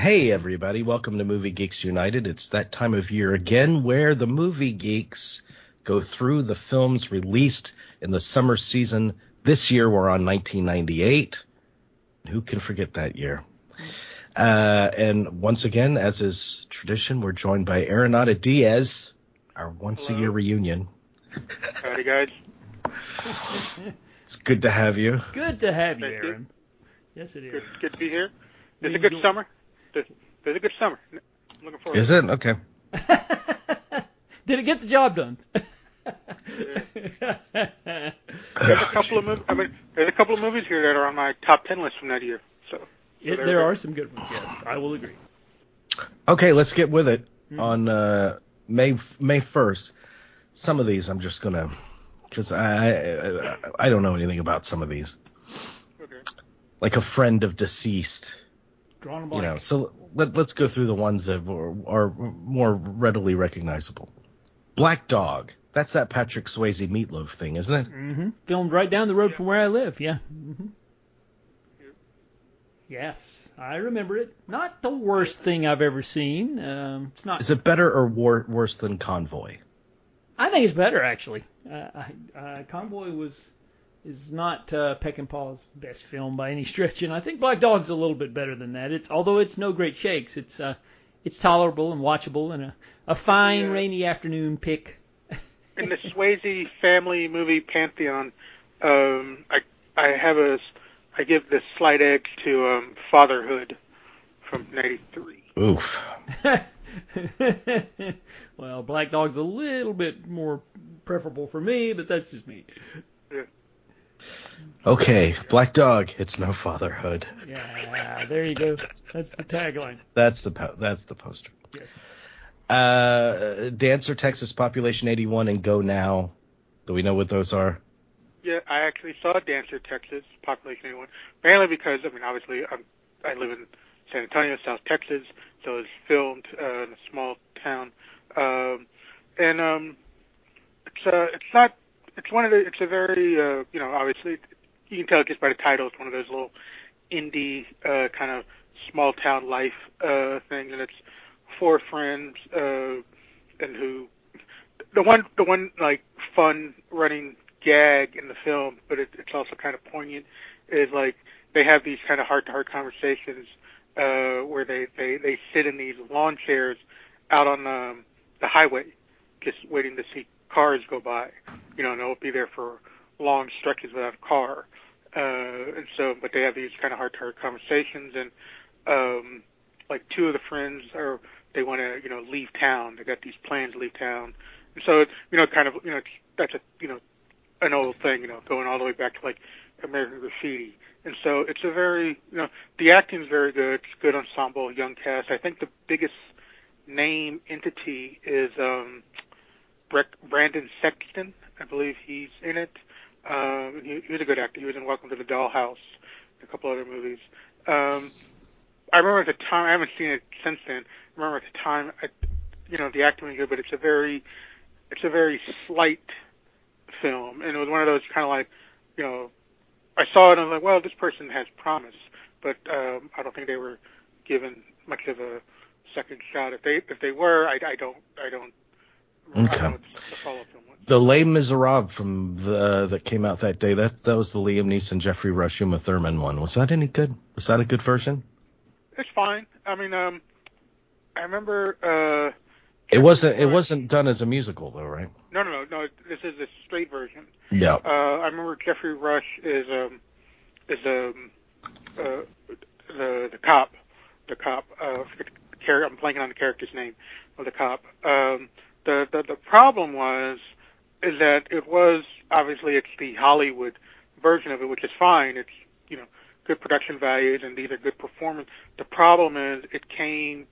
Hey, everybody. Welcome to Movie Geeks United. It's that time of year again where the movie geeks go through the films released in the summer season. This year, we're on 1998. Who can forget that year? Uh, and once again, as is tradition, we're joined by Aaron Aradillas, our once a year reunion. Howdy, guys. It's good to have you. Good to have you, Thank you. Aaron. Yes, it is. Good, good to be here. It's a good enjoy- summer. It's it's a good summer. I'm looking forward. Is to it? Okay. Did it get the job done? There's a couple of movies. I mean, there's a couple of movies here that are on my top ten list from that year. So It- there there are some good ones. Yes, I will agree. Okay, let's get with it. Hmm. On uh, May May 1st, some of these I'm just gonna, because I, I I don't know anything about some of these. okay. Like a friend of deceased, Drawn a you blank. know. So let let's go through the ones that are, are more readily recognizable. Black Dog. That's that Patrick Swayze Meat Loaf thing, isn't it? Mm hmm Filmed right down the road from where I live. Yeah. Mm hmm Yes, I remember it. Not the worst thing I've ever seen. Um, it's not. Is it better or wor- worse than Convoy? I think it's better actually. Uh, I- uh, Convoy was is not uh, Peckinpah's best film by any stretch, and I think Black Dog's a little bit better than that. It's although it's no great shakes, it's uh, it's tolerable and watchable and a, a fine Yeah. rainy afternoon pick. In the Swayze family movie pantheon, um, I I have a I give the slight edge to um, Fatherhood from '93. Oof. well, Black Dog's a little bit more preferable for me, but that's just me. Okay, Black Dog. It's no fatherhood. Yeah, there you go. That's the tagline. That's the po- that's the poster. Yes. Uh, Dancer, Texas, Population 81, and Go Now. Do we know what those are? Yeah, I actually saw Dancer, Texas, population 81, mainly because, I mean, obviously, I'm, I live in San Antonio, South Texas, so it's filmed uh, in a small town. Um, and um, it's uh, it's not, it's one of the, it's a very, uh, you know, obviously, you can tell just by the title, it's one of those little indie uh, kind of small town life uh, things, and it's four friends, uh, and who, the one, the one like fun running gag in the film, but it, it's also kind of poignant, is like they have these kind of heart-to-heart conversations uh, where they, they, they sit in these lawn chairs out on um, the highway, just waiting to see cars go by. You know, and they'll be there for long stretches without a car. Uh, and so, but they have these kind of heart-to-heart conversations, and um, like two of the friends are they want to you know leave town. They got these plans to leave town, and so you know kind of you know that's a you know an old thing, you know, going all the way back to like American Graffiti. And so it's a very, you know, the acting's very good. It's good ensemble, young cast. I think the biggest name entity is um, Brendan Sexton. I believe he's in it. Um, he, he was a good actor. He was in Welcome to the Dollhouse, a couple other movies. Um, I remember at the time. I haven't seen it since then. I remember at the time, I, you know, the acting was good, but it's a very, it's a very slight film, and it was one of those kind of like, you know, I saw it and I was like, well, this person has promise, but um, I don't think they were given much of a second shot. If they if they were, I, I don't I don't. Okay. the follow-up film was. Les Miserables from the that came out that day. That that was the Liam Neeson, Geoffrey Rush, Uma Thurman one. Was that any good? Was that a good version? It's fine. I mean, um, I remember. Uh, It wasn't. It wasn't done as a musical though, right? No, no, no, no. This is a straight version. Yeah. Uh, I remember Geoffrey Rush is um is um uh, the the cop, the cop. Uh, the char- I'm blanking on the character's name of the cop. Um, the the the problem was is that it was obviously it's the Hollywood version of it, which is fine. It's you know good production values and these are good performance. The problem is it came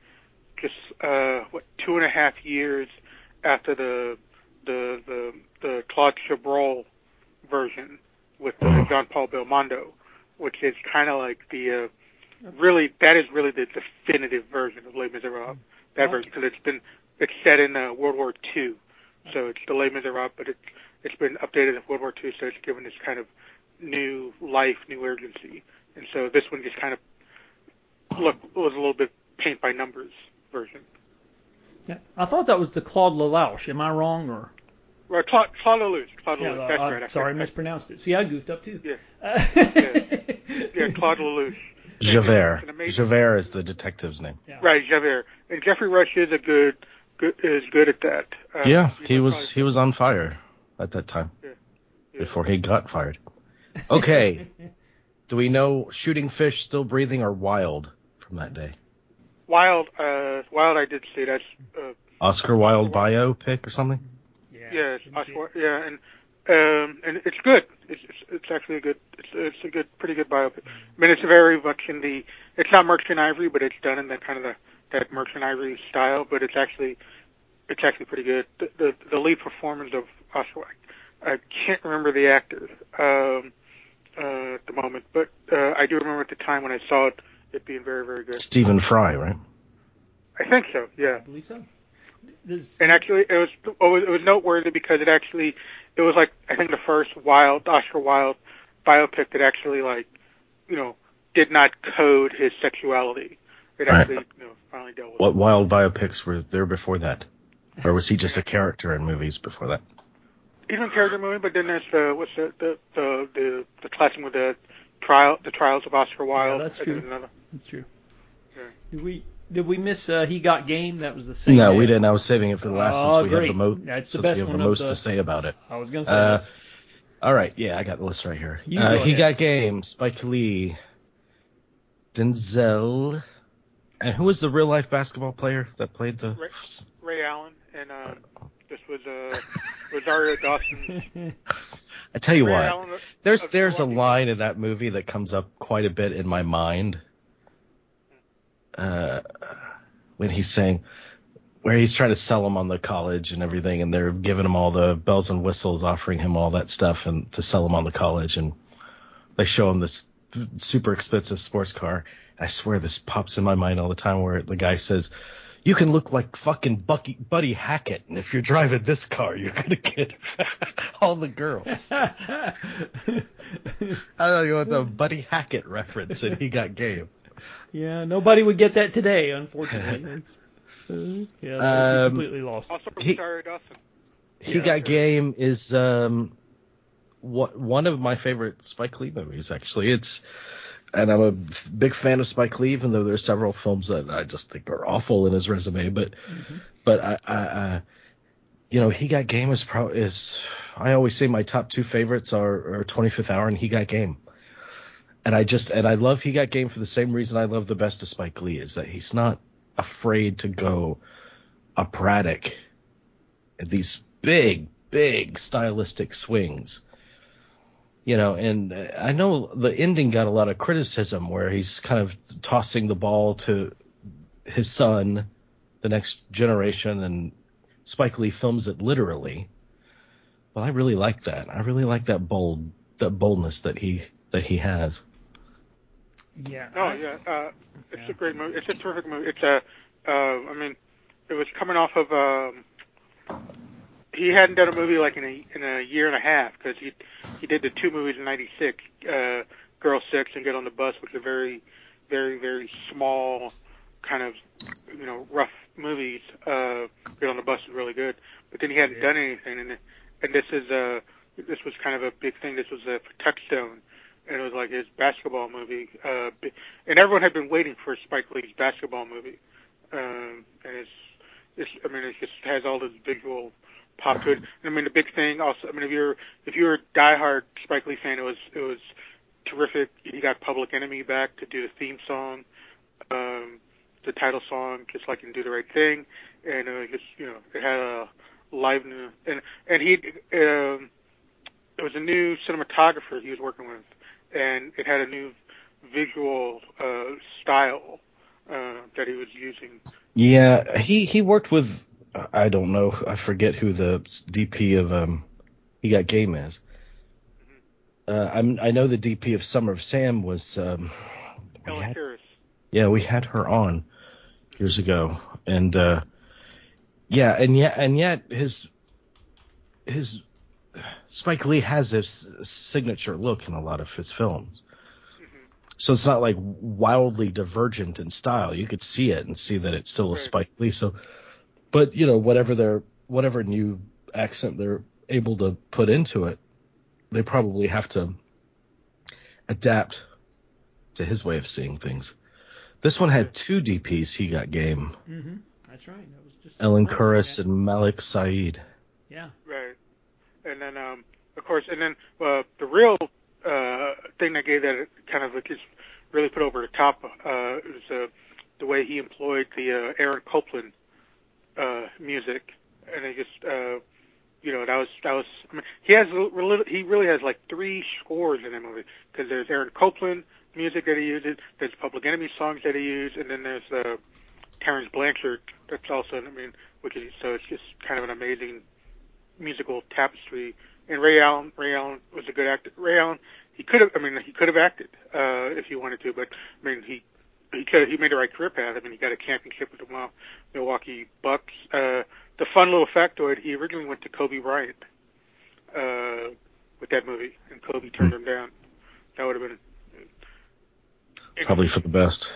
just uh what two and a half years after the the the the Claude Chabrol version with uh. John Paul Belmondo, which is kind of like the uh, really that is really the definitive version of Les Miserables. That version because it's been it's set in uh, World War II, so it's the Les Miserables, but it's it's been updated in World War II, so it's given this kind of new life, new urgency, and so this one just kind of look was a little bit paint by numbers version. Yeah, I thought that was the Claude Lelouch. Am I wrong or? Well, Claude, Claude Lelouch. Claude Yeah, Lelouch. That's uh, right. I- sorry, I I- mispronounced it. See, I goofed up too. Yeah. Uh, Yeah, Claude Lelouch. Javert. Amazing- Javert is the detective's name. Yeah. Right, Javert. And Geoffrey Rush is a good, good is good at that. Uh, Yeah, he was he was on fire at that time Yeah. before he got fired. Okay. Do we know Shooting Fish, Still Breathing, or Wilde from that day? Wilde. Uh, Wilde. I did see that's. Uh, Oscar Wilde bio biopic or something? Yeah. yeah, didn't see it. Oscar, yeah, and um, and it's good. It's, it's it's actually a good. It's it's a good, pretty good biopic. I mean, it's very much in the. It's not Merchant Ivory, but it's done in that kind of the that Merchant Ivory style. But it's actually, it's actually pretty good. The the, the lead performance of Oscar. I can't remember the actor um, uh, at the moment, but uh, I do remember at the time when I saw it, it being very very good. Stephen Fry, right? I think so. Yeah. I believe so. There's, And actually, it was it was, it was noteworthy because it actually it was like I think the first Wilde Oscar Wilde biopic that actually like you know did not code his sexuality. It Right. actually you know finally dealt with. What Wilde biopics were there before that? Or was he just a character in movies before that? It. Even character movie, but then there's the what's the the the the, the classic with the trial the trials of Oscar Wilde. that's true. there's Another. that's true. Yeah. Did we did we miss uh, He Got Game? That was the same. No, day. we didn't. I was saving it for the last Oh, since we have the most That's the since best we have the most the- to say about it. I was gonna say Uh, that's- All right, yeah, I got the list right here. Uh, go he ahead. got game. Spike Lee, Denzel, and who was the real life basketball player that played the? Ray, Ray Allen and um, this was uh, Rosario Dawson. I tell you Ray what, Allen, there's of there's a line in that movie that comes up quite a bit in my mind. Uh, when he's saying where he's trying to sell him on the college and everything, and they're giving him all the bells and whistles, offering him all that stuff and to sell him on the college, and they show him this super expensive sports car. I swear this pops in my mind all the time where the guy says, "You can look like fucking Bucky, Buddy Hackett, and if you're driving this car, you're gonna get all the girls." I don't know what the Buddy Hackett reference, and he got game. yeah, nobody would get that today, unfortunately. It's, uh, yeah, Um, completely lost. Also He- Dawson. He Yeah. got game is um what one of my favorite Spike Lee movies actually. It's and I'm a big fan of Spike Lee, even though there are several films that I just think are awful in his resume. But mm-hmm. but I, I, I you know he got game is pro is I always say my top two favorites are, are 25th Hour and He Got Game. And I just and I love He Got Game for the same reason I love the best of Spike Lee is that he's not afraid to go operatic these big, big stylistic swings. You know, and uh, I know the ending got a lot of criticism where he's kind of tossing the ball to his son, the next generation, and Spike Lee films it literally. But I really like that. I really like that bold, that boldness that he that he has. Yeah. Oh yeah, uh, it's a great movie. It's a terrific movie. It's a, uh, I mean, it was coming off of. Um, he hadn't done a movie like in a in a year and a half because he he did the two movies in '96, uh, Girl Six and Get on the Bus, which are very, very, very small, kind of, you know, rough movies. Uh, Get on the Bus is really good, but then he hadn't done anything, and and this is uh this was kind of a big thing. This was uh, for Touchstone and it was like his basketball movie. Uh, and everyone had been waiting for Spike Lee's basketball movie. Um, and it's, it's, I mean, it just has all this visual pop to it. And I mean, the big thing also, I mean, if you're, if you're a diehard Spike Lee fan, it was, it was terrific. He got Public Enemy back to do the theme song, um, the title song, just like in Do the Right Thing. And, uh, just, you know, it had a live, and, and he, um, it was a new cinematographer he was working with, and it had a new visual uh, style uh, that he was using. Yeah, he he worked with I don't know I forget who the DP of um he got game is. Uh, I'm I know the DP of Summer of Sam was um we had- yeah we had her on years ago and uh yeah and yet and yet his his Spike Lee has this signature look in a lot of his films. So it's not like wildly divergent in style. You could see it and see that it's still a Spike Lee. So, but you know, whatever their whatever new accent they're able to put into it, they probably have to adapt to his way of seeing things. This one had two DPs. He got game. Mm-hmm. That's right. That was just Ellen surprising, Kuras yeah. and Malik Sayeed. Yeah. Right. And then, um, of course, and then uh, the real uh, thing that gave that kind of like just really put over the top uh, was uh, the way he employed the uh, Aaron Copland uh, music, and it just, uh, you know, that was that was. I mean, he has he really has like three scores in that movie because there's Aaron Copland music that he uses, there's Public Enemy songs that he used, and then there's uh, Terence Blanchard that's also, I mean, which is so it's just kind of an amazing musical tapestry. And Ray Allen, Ray Allen was a good actor. Ray Allen, he could have, I mean, he could have acted uh, if he wanted to, but I mean, he he could, he made the right career path. I mean, he got a championship with the Milwaukee Bucks. Uh, the fun little factoid: he originally went to Kobe Bryant uh, with that movie, and Kobe turned him down. That would have been Probably for the best.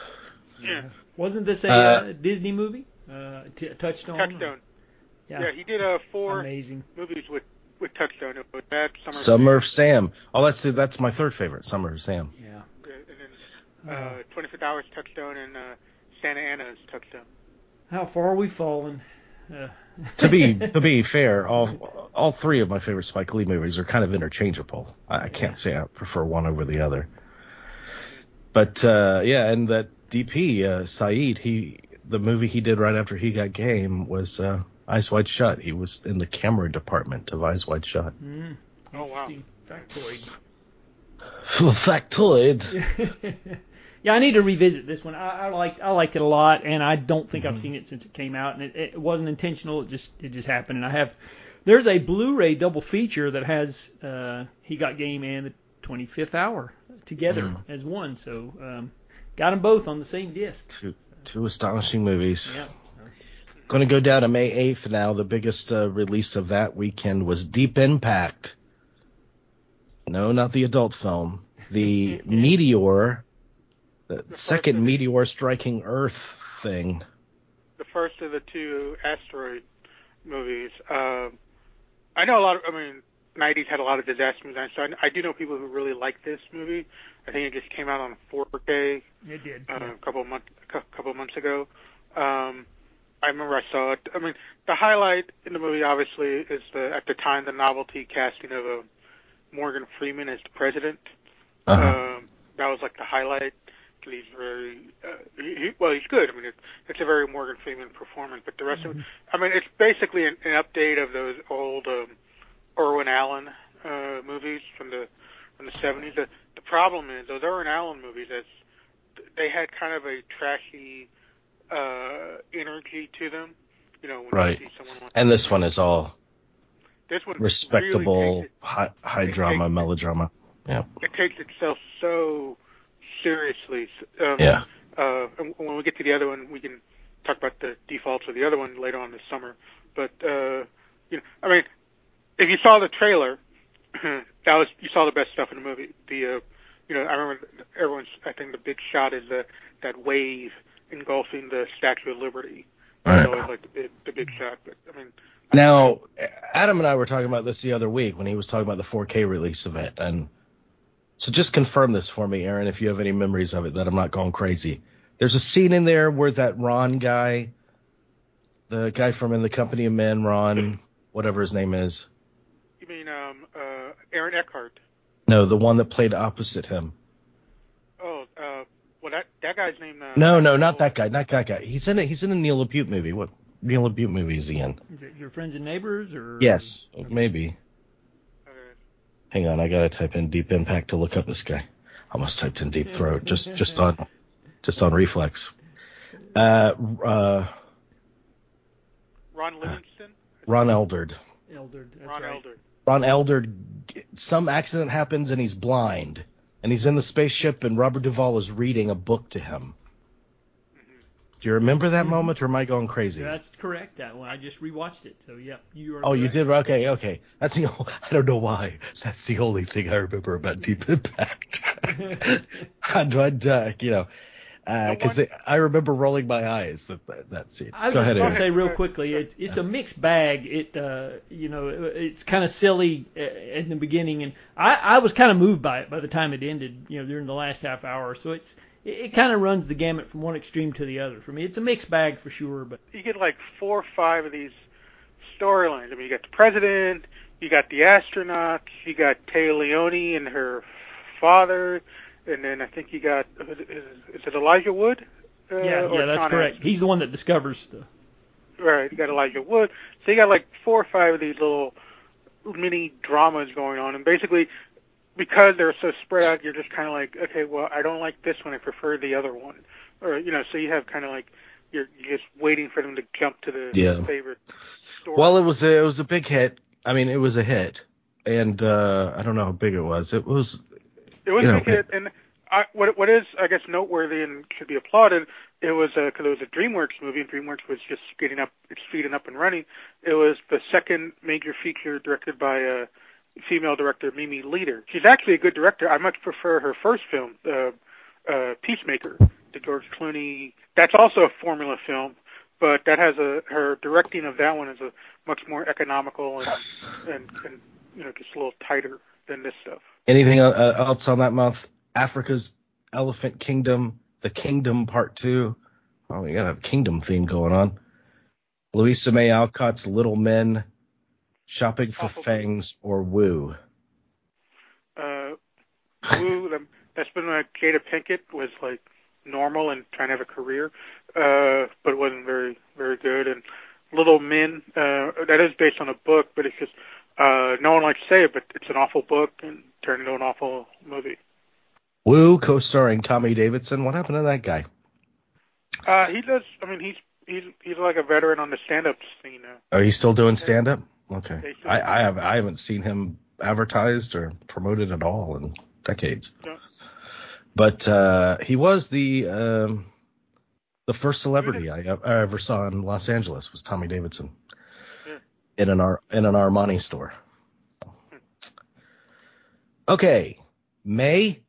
yeah. Wasn't this a Uh, uh, Disney movie? Uh, t- Touchstone. Touchstone. Yeah. Yeah, he did uh, four Amazing. movies with with Touchstone. It was that Summer. Summer of Sam. Oh, that's that's my third favorite. Summer of Sam. Yeah. And then uh, 25th Hours Touchstone and uh, Santa Ana's Touchstone. How far are we fallen. Uh, To be to be fair, all all three of my favorite Spike Lee movies are kind of interchangeable. I, I can't say I prefer one over the other. But uh, yeah, and that DP uh, Sayeed, he the movie he did right after he got game was uh, Eyes Wide Shut. He was in the camera department of Eyes Wide Shut. mm, Oh, wow. Factoid. Factoid. Yeah, I need to revisit this one. I, I liked I liked it a lot, and I don't think I've seen it since it came out, and it, it wasn't intentional. It just it just happened, and I have. There's a Blu-ray double feature that has uh, He Got Game and the 25th Hour together as one, so um, got them both on the same disc. Two two astonishing movies. Yeah. Going to go down to May 8th now. The biggest uh, release of that weekend was Deep Impact. No, not the adult film. The Meteor, the second of- meteor striking Earth thing. The first of the two asteroid movies. Um, I know a lot of. I mean, 90s had a lot of disaster movies, so I, I do know people who really like this movie. I think it just came out on 4K It did. uh, yeah. a couple of months a couple of months ago. Um, I remember I saw it. I mean, the highlight in the movie obviously is the at the time the novelty casting of uh, Morgan Freeman as the president. Uh-huh. Um, that was like the highlight. 'Cause He's very uh, he, well. He's good. I mean, it, it's a very Morgan Freeman performance. But the rest of it, I mean, it's basically an, an update of those old um, Irwin Allen uh, movies from the from the 70s. The, the problem is those Irwin Allen movies. As they had kind of a trashy uh, energy to them. You know, when Right. you see someone like And this one is all this one respectable, really it, high, high It drama, takes- melodrama. Yeah. it takes itself so seriously. Um, Yeah. Uh, when we get to the other one, we can talk about the defaults of the other one later on this summer. But uh, you know, I mean, if you saw the trailer, that was you saw the best stuff in the movie. The uh, you know, I remember everyone's. I think the big shot is the that wave engulfing the Statue of Liberty. Right. Always like the big, the big shot. But I mean, Now, Adam and I were talking about this the other week when he was talking about the 4K release of it, and so just confirm this for me, Aaron, if you have any memories of it, that I'm not going crazy. There's a scene in there where that Ron guy, the guy from In the Company of Men, Ron, whatever his name is, you mean um, uh, Aaron Eckhart? no, the one that played opposite him. Oh, uh, well that that guy's name. Uh, No, no, not that guy, not that guy. He's in it. He's in a Neil LaBute movie. What Neil LaBute movie is he in? Is it your friends and neighbors or? Yes, maybe. Uh, Hang on, I gotta type in Deep Impact to look up this guy. Almost typed in Deep Throat just just on just on reflex. Uh, uh, Ron Livingston. Ron Eldard. Eldard. That's Ron right. Elder. Ron Eldard. Some accident happens and he's blind, and he's in the spaceship, and Robert Duvall is reading a book to him. Do you remember that moment, or am I going crazy? That's correct. That one. I just rewatched it. So yeah, you are. Oh, you did. Okay, okay. That's the. I don't know why. That's the only thing I remember about Deep Impact. but uh, you know, because No I remember rolling my eyes at that, that scene. I was Go just going to say real quickly, it's it's a mixed bag. It uh, you know, it's kind of silly uh, in the beginning, and I I was kind of moved by it by the time it ended. You know, during the last half hour, so it's it, it kind of runs the gamut from one extreme to the other. For me, it's a mixed bag for sure, but you get like four or five of these storylines. I mean, you got the president, you got the astronauts, you got Téa Leoni and her father, and then I think you got is, is it Elijah Wood? Uh, yeah, yeah, that's Sean correct. He's the one that discovers the. Right, you got Elijah Wood. So you got like four or five of these little mini dramas going on, and basically because they're so spread out, you're just kind of like, okay, well, I don't like this one. I prefer the other one, or you know, so you have kind of like you're, you're just waiting for them to jump to the Yeah. favorite story. Well, it was a, it was a big hit. I mean, it was a hit, and uh, I don't know how big it was. It was It was you a know, big hit, and I, what what is I guess noteworthy and should be applauded. It was because it was a DreamWorks movie, and DreamWorks was just getting up its feet and up and running. It was the second major feature directed by a female director, Mimi Leder. She's actually a good director. I much prefer her first film, uh, uh, Peacemaker, the George Clooney. That's also a formula film, but that has a her directing of that one is a much more economical and and, and you know just a little tighter than this stuff. anything uh, else on that month? Africa's Elephant Kingdom, The Kingdom Part Two. Oh, we got a kingdom theme going on. Louisa May Alcott's Little Men, Shopping for Awful. Fangs, or Woo. uh, Woo, that's been like Jada Pinkett was like normal and trying to have a career, uh, but it wasn't very very good. And Little Men, uh, that is based on a book, but it's just uh, no one likes to say it, but it's an awful book and turned into an awful movie. Woo, co-starring Tommy Davidson. What happened to that guy? Uh, he does. I mean, he's he's he's like a veteran on the stand-up scene now. Are you still doing stand-up? Okay. I, I have I haven't seen him advertised or promoted at all in decades. Yeah. But uh, he was the um, the first celebrity I, I ever saw in Los Angeles was Tommy Davidson Yeah. in an Ar- in an Armani store. Okay, May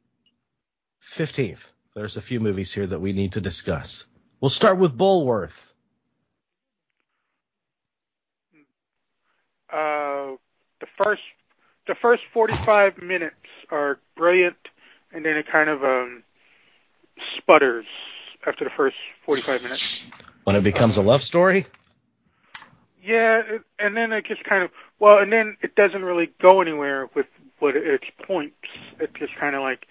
fifteenth. There's a few movies here that we need to discuss. We'll start with Bulworth. Uh, the first the first 45 minutes are brilliant, and then it kind of um, sputters after the first 45 minutes. When it becomes a love story, Yeah, it, and then it just kind of well, and then it doesn't really go anywhere with what its points. It just kind of like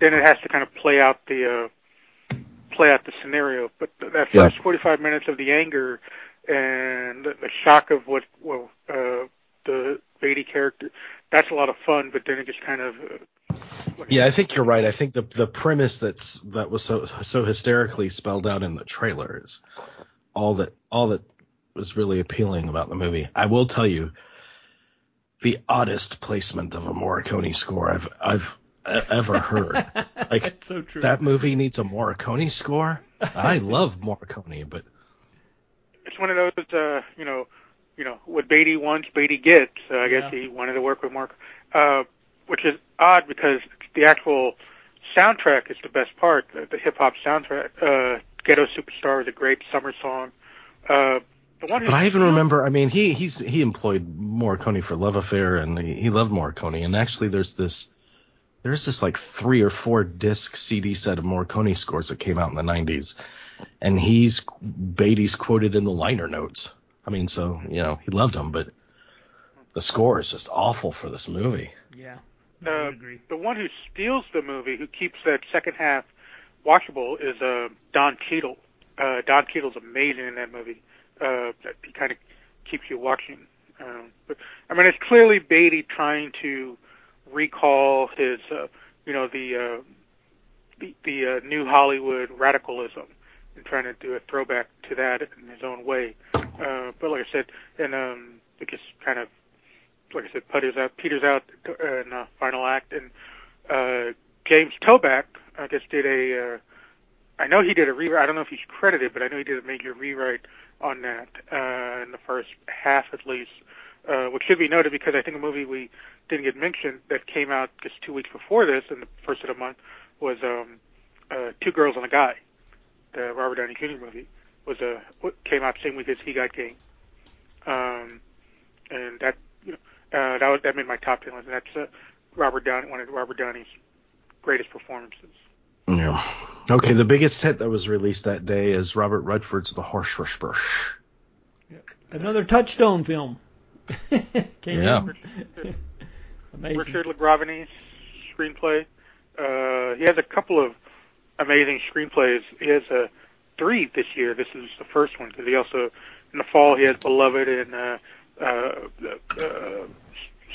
then it has to kind of play out the uh, play out the scenario. But th- that Yeah. first 45 minutes of the anger and the, the shock of what well uh, the Beatty character, that's a lot of fun. But then it just kind of uh, Yeah, I think you're right. I think the the premise that's that was so so hysterically spelled out in the trailer is all that all that was really appealing about the movie. I will tell you, the oddest placement of a Morricone score I've I've ever heard. Like That's so true. that movie needs a Morricone score. I love Morricone, but it's one of those, uh, you know, you know, what Beatty wants, Beatty gets. So I guess he wanted to work with Mark, uh, which is odd because the actual soundtrack is the best part, the, the hip hop soundtrack. Uh, Ghetto Superstar was a great summer song. Uh, the one who but I even remember. I mean, he he's he employed Morricone for Love Affair, and he, he loved Morricone. And actually, there's this there's this like three or four disc CD set of Morricone scores that came out in the 90s, and he's Beatty's quoted in the liner notes. I mean, so you know he loved him, but the score is just awful for this movie. yeah, I Uh, agree. the one who steals the movie, who keeps that second half watchable, is uh, Don Cheadle. Uh, Don Cheadle's amazing in that movie. Uh, that he kind of keeps you watching. Um, but I mean, it's clearly Beatty trying to recall his, uh, you know, the uh, the, the uh, new Hollywood radicalism and trying to do a throwback to that in his own way. Uh, but like I said, and um, it just kind of like I said, Peters out, Peters out uh, in the final act, and uh, James Toback, I guess, did a. Uh, I know he did a rewrite. I don't know if he's credited, but I know he did a major rewrite on that uh, in the first half, at least, uh, which should be noted because I think a movie we didn't get mentioned that came out just two weeks before this, in the first of the month, was um, uh, Two Girls and a Guy, the Robert Downey Jr. movie, was a came out same week as He Got Game, um, and that you know uh, that was that made my top ten list. And that's uh, Robert Downey, one of Robert Downey's greatest performances. Yeah. Okay, the biggest hit that was released that day is Robert Redford's The Horse Whisperer. Another touchstone film. yeah. Amazing. Richard LaGravenese screenplay. Uh, he has a couple of amazing screenplays. He has uh, three this year. This is the first one because he also in the fall he has Beloved and uh, uh, uh,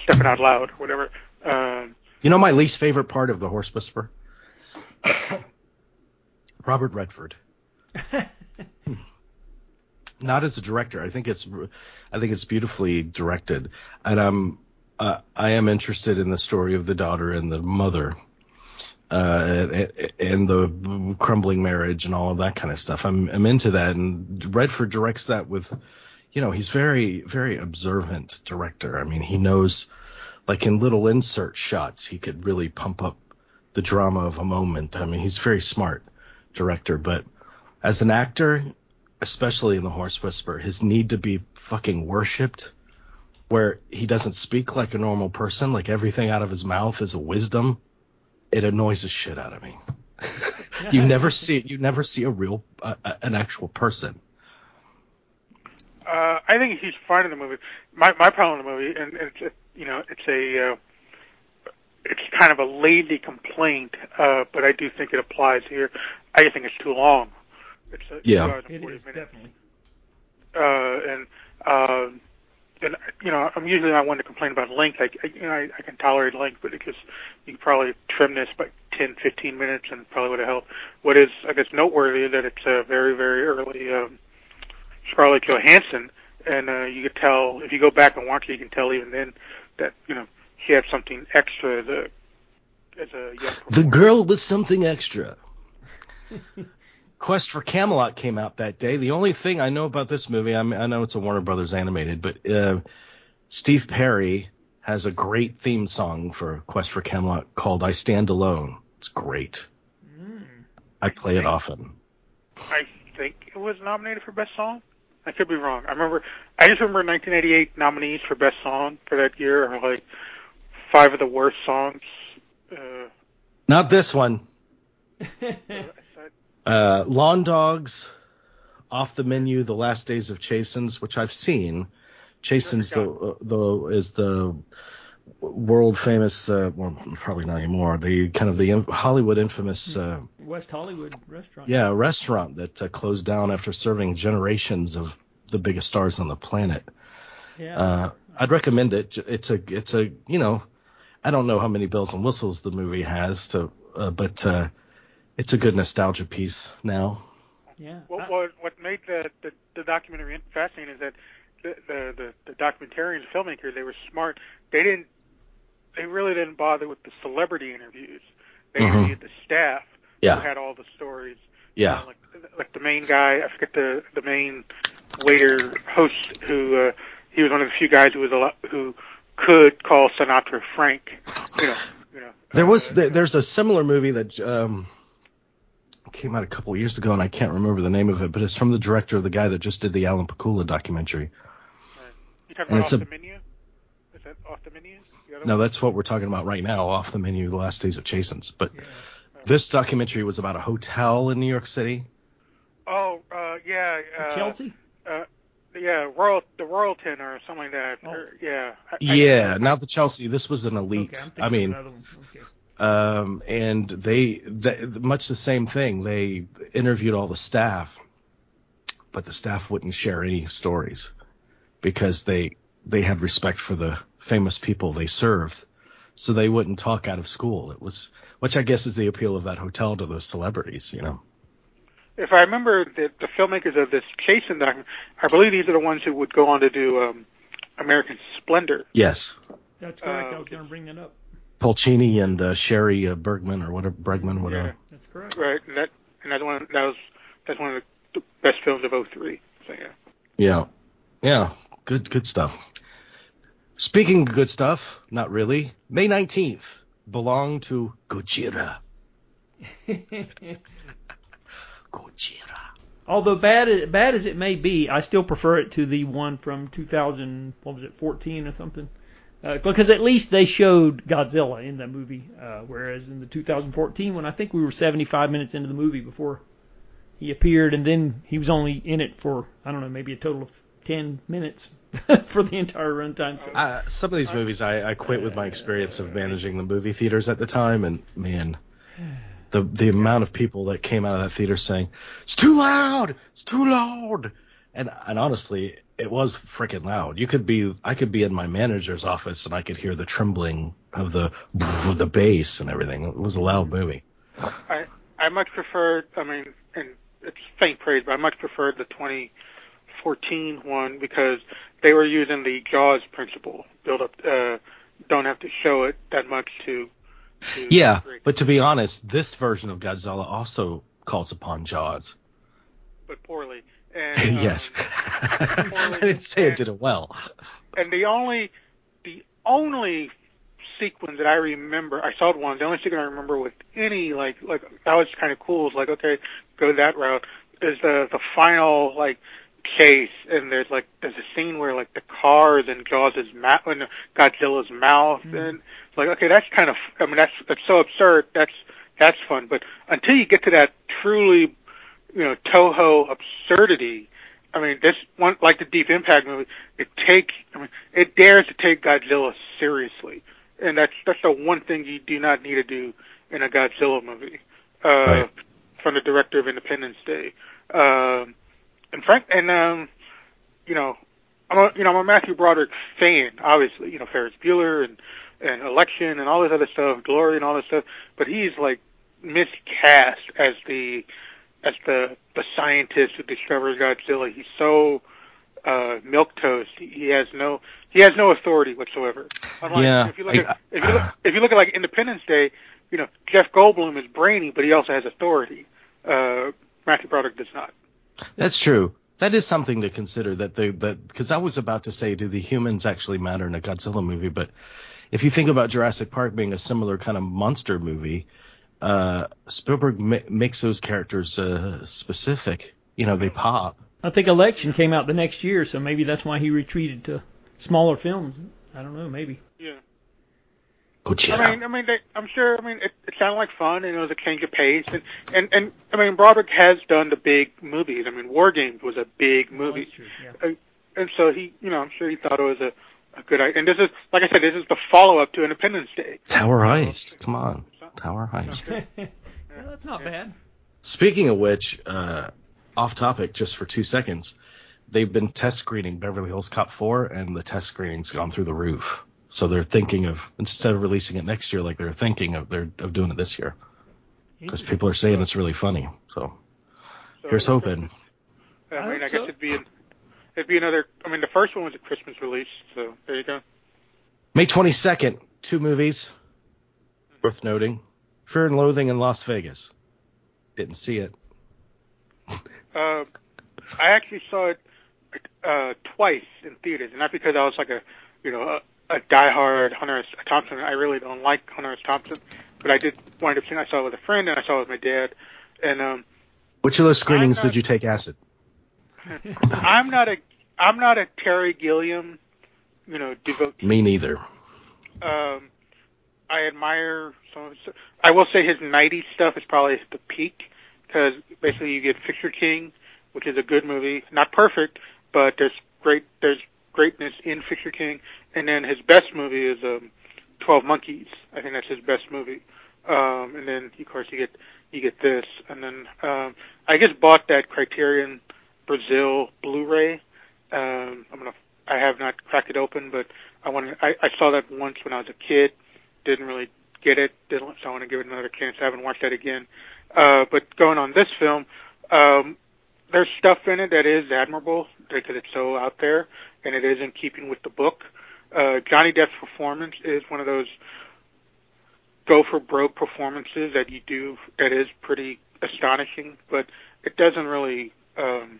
Stepping Out Loud, whatever. Um, you know my least favorite part of The Horse Whisperer? Robert Redford. Not as a director. I think it's I think it's beautifully directed, and I'm uh, I am interested in the story of the daughter and the mother, uh, and the crumbling marriage and all of that kind of stuff. I'm I'm into that, and Redford directs that with, you know, he's very very observant director. I mean, he knows, like in little insert shots, he could really pump up the drama of a moment. I mean, he's very smart director, but as an actor, especially in The Horse Whisperer, his need to be fucking worshipped, where he doesn't speak like a normal person, like everything out of his mouth is a wisdom, it annoys the shit out of me. you never see it. you never see a real uh, an actual person. Uh, I think he's fine in the movie. My my problem in the movie, and it's a, you know it's a uh, it's kind of a lazy complaint, uh, but I do think it applies here. I just think it's too long. It's a, yeah, it is definitely. Uh, and uh, and you know, I'm usually not one to complain about length. I, I you know, I, I can tolerate length, but because you could probably trim this by 10, 15 minutes, and probably would have helped. What is, I guess, noteworthy is that it's a very, very early um, Scarlett Johansson, and uh, you could tell if you go back and watch it, you can tell even then that you know she had something extra as a as a young. The girl with something extra. Quest for Camelot came out that day. The only thing I know about this movie, I, mean, I know it's a Warner Brothers animated, but uh, Steve Perry has a great theme song for Quest for Camelot called "I Stand Alone." It's great. Mm. I play it often. I think it was nominated for best song. I could be wrong. I remember. I just remember 1988 nominees for best song for that year are like five of the worst songs. Uh, Not this one. Uh, Lawn Dogs, Off the Menu, The Last Days of Chasen's, which I've seen. Chasen's the uh, the is the world famous, uh, well, probably not anymore. The kind of the Hollywood infamous uh, West Hollywood restaurant. Yeah, restaurant that uh, closed down after serving generations of the biggest stars on the planet. Yeah. Uh, I'd recommend it. It's a it's a you know, I don't know how many bells and whistles the movie has to, uh, but uh, it's a good nostalgia piece now. Yeah. What what, what made the, the the documentary fascinating is that the the the, the documentarians, filmmakers, they were smart. They didn't they really didn't bother with the celebrity interviews. They mm-hmm. interviewed the staff yeah. who had all the stories. Yeah. You know, like like the main guy, I forget the the main waiter host who uh, he was one of the few guys who was a lot who could call Sinatra Frank. You know. You know, there was uh, there, there's a similar movie that um, came out a couple years ago, and I can't remember the name of it, but it's from the director of the guy that just did the Alan Pakula documentary. Right. You talking about off a, the menu? Is that off the menu? The no, one? that's what we're talking about right now, off the menu, The Last Days of Chasen's. But yeah. this documentary was about a hotel in New York City. Oh, uh, yeah. Uh, Chelsea. Uh, yeah, Royal the Royalton or something like that. Oh. Or, yeah. I, yeah, I not the Chelsea. This was an elite. Okay, I mean, okay. Um, and they, they much the same thing. They interviewed all the staff, but the staff wouldn't share any stories because they they had respect for the famous people they served, so they wouldn't talk out of school. It was, which I guess is the appeal of that hotel to those celebrities, you know. If I remember the, the filmmakers of this Chasen documentary, I believe these are the ones who would go on to do um, American Splendor. Yes. That's correct. Uh, I was going to bring that up. Pulcini and uh, Shari uh, Bergman or whatever Bergman, whatever. Yeah. That's correct. Right, and that and that's one that was that's one of the best films of '03. So yeah. Yeah, yeah, good good stuff. Speaking of good stuff, not really. May 19th belonged to Gojira. Gojira. Although bad bad as it may be, I still prefer it to the one from 2000. What was it, 14 or something? Uh, because at least they showed Godzilla in that movie, uh, whereas in the 2014 one, I think we were 75 minutes into the movie before he appeared, and then he was only in it for I don't know, maybe a total of 10 minutes for the entire runtime. So. Uh, some of these movies, I, I quit with my experience of managing the movie theaters at the time, and man, the the amount of people that came out of that theater saying it's too loud, it's too loud, and and honestly, it was freaking loud. You could be, I could be in my manager's office and I could hear the trembling of the of the bass and everything. It was a loud movie. I I much prefer. I mean, and it's faint praise, but I much preferred the 2014 one because they were using the Jaws principle, build up. Uh, don't have to show it that much to. to Yeah, but to be honest, this version of Godzilla also calls upon Jaws. but poorly. And, um, yes. I didn't say it did it well. and the only the only sequence that I remember I saw it once, the only sequence I remember with any like like that was kind of cool. It's like okay, go that route. Is the the final like chase and there's like there's a scene where like the car is in Jaws' mouth in Godzilla's mouth and it's like okay that's kind of I mean that's that's so absurd that's that's fun but until you get to that truly you know Toho absurdity I mean this one like the Deep Impact movie it take I mean it dares to take Godzilla seriously and that's that's the one thing you do not need to do in a Godzilla movie uh Right. from the director of Independence Day um and Frank and um, you know, I'm a you know I'm a Matthew Broderick fan, obviously. You know Ferris Bueller and and Election and all this other stuff, Glory and all this stuff. But he's like miscast as the as the the scientist who discovers Godzilla. He's so uh milk toast. He, he has no he has no authority whatsoever. Unlike, Yeah, if you look at if you look, if you look at like Independence Day, you know Jeff Goldblum is brainy, but he also has authority. Uh, Matthew Broderick does not. That's true. That is something to consider. That they that because I was about to say, do the humans actually matter in a Godzilla movie? But if you think about Jurassic Park being a similar kind of monster movie, uh, Spielberg ma- makes those characters uh, specific. You know, they pop. I think Election came out the next year, so maybe that's why he retreated to smaller films. I don't know, maybe. Yeah. Gojira. I mean, I mean, they, I'm sure. I mean, it, it sounded like fun, and it was a change of pace, and and and I mean, Broderick has done the big movies. I mean, War Games was a big movie, That's true. Yeah. and so he, you know, I'm sure he thought it was a, a good idea. And this is, like I said, this is the follow-up to Independence Day. Tower Heist. Come on, Tower Heist. yeah, that's not bad. Speaking of which, uh, off topic, just for two seconds, they've been test screening Beverly Hills Cop 4, and the test screening's gone through the roof. So they're thinking of instead of releasing it next year, like they're thinking of they're of doing it this year because people are saying it's really funny. So So here's hoping. I I mean, I, hope guess so. it'd be an, it'd be another. I mean, the first one was a Christmas release, so there you go. May 22nd, two movies worth noting: Fear and Loathing in Las Vegas. Didn't see it. Uh, I actually saw it uh, twice in theaters, and not because I was like a, you know, a, a diehard Hunter S. Thompson. I really don't like Hunter S. Thompson, but I did wind up seeing. I saw it with a friend, and I saw it with my dad. And um, Which of those screenings not- did you take acid? I'm not a, I'm not a Terry Gilliam, you know, devotee. Me neither. Um, I admire some of his. I will say his '90s stuff is probably the peak because basically you get Fisher King, which is a good movie, not perfect, but there's great there's greatness in Fisher King, and then his best movie is um, Twelve Monkeys. I think that's his best movie. Um, and then of course you get you get this, and then um, I just bought that Criterion Brazil Blu-ray. Um, I'm gonna I have not cracked it open, but I want. I, I saw that once when I was a kid. Didn't really get it. Didn't, so I want to give it another chance. I haven't watched that again. Uh, but going on this film, um, there's stuff in it that is admirable because it's so out there and it is in keeping with the book. Uh, Johnny Depp's performance is one of those go for broke performances that you do that is pretty astonishing, but it doesn't really. Um,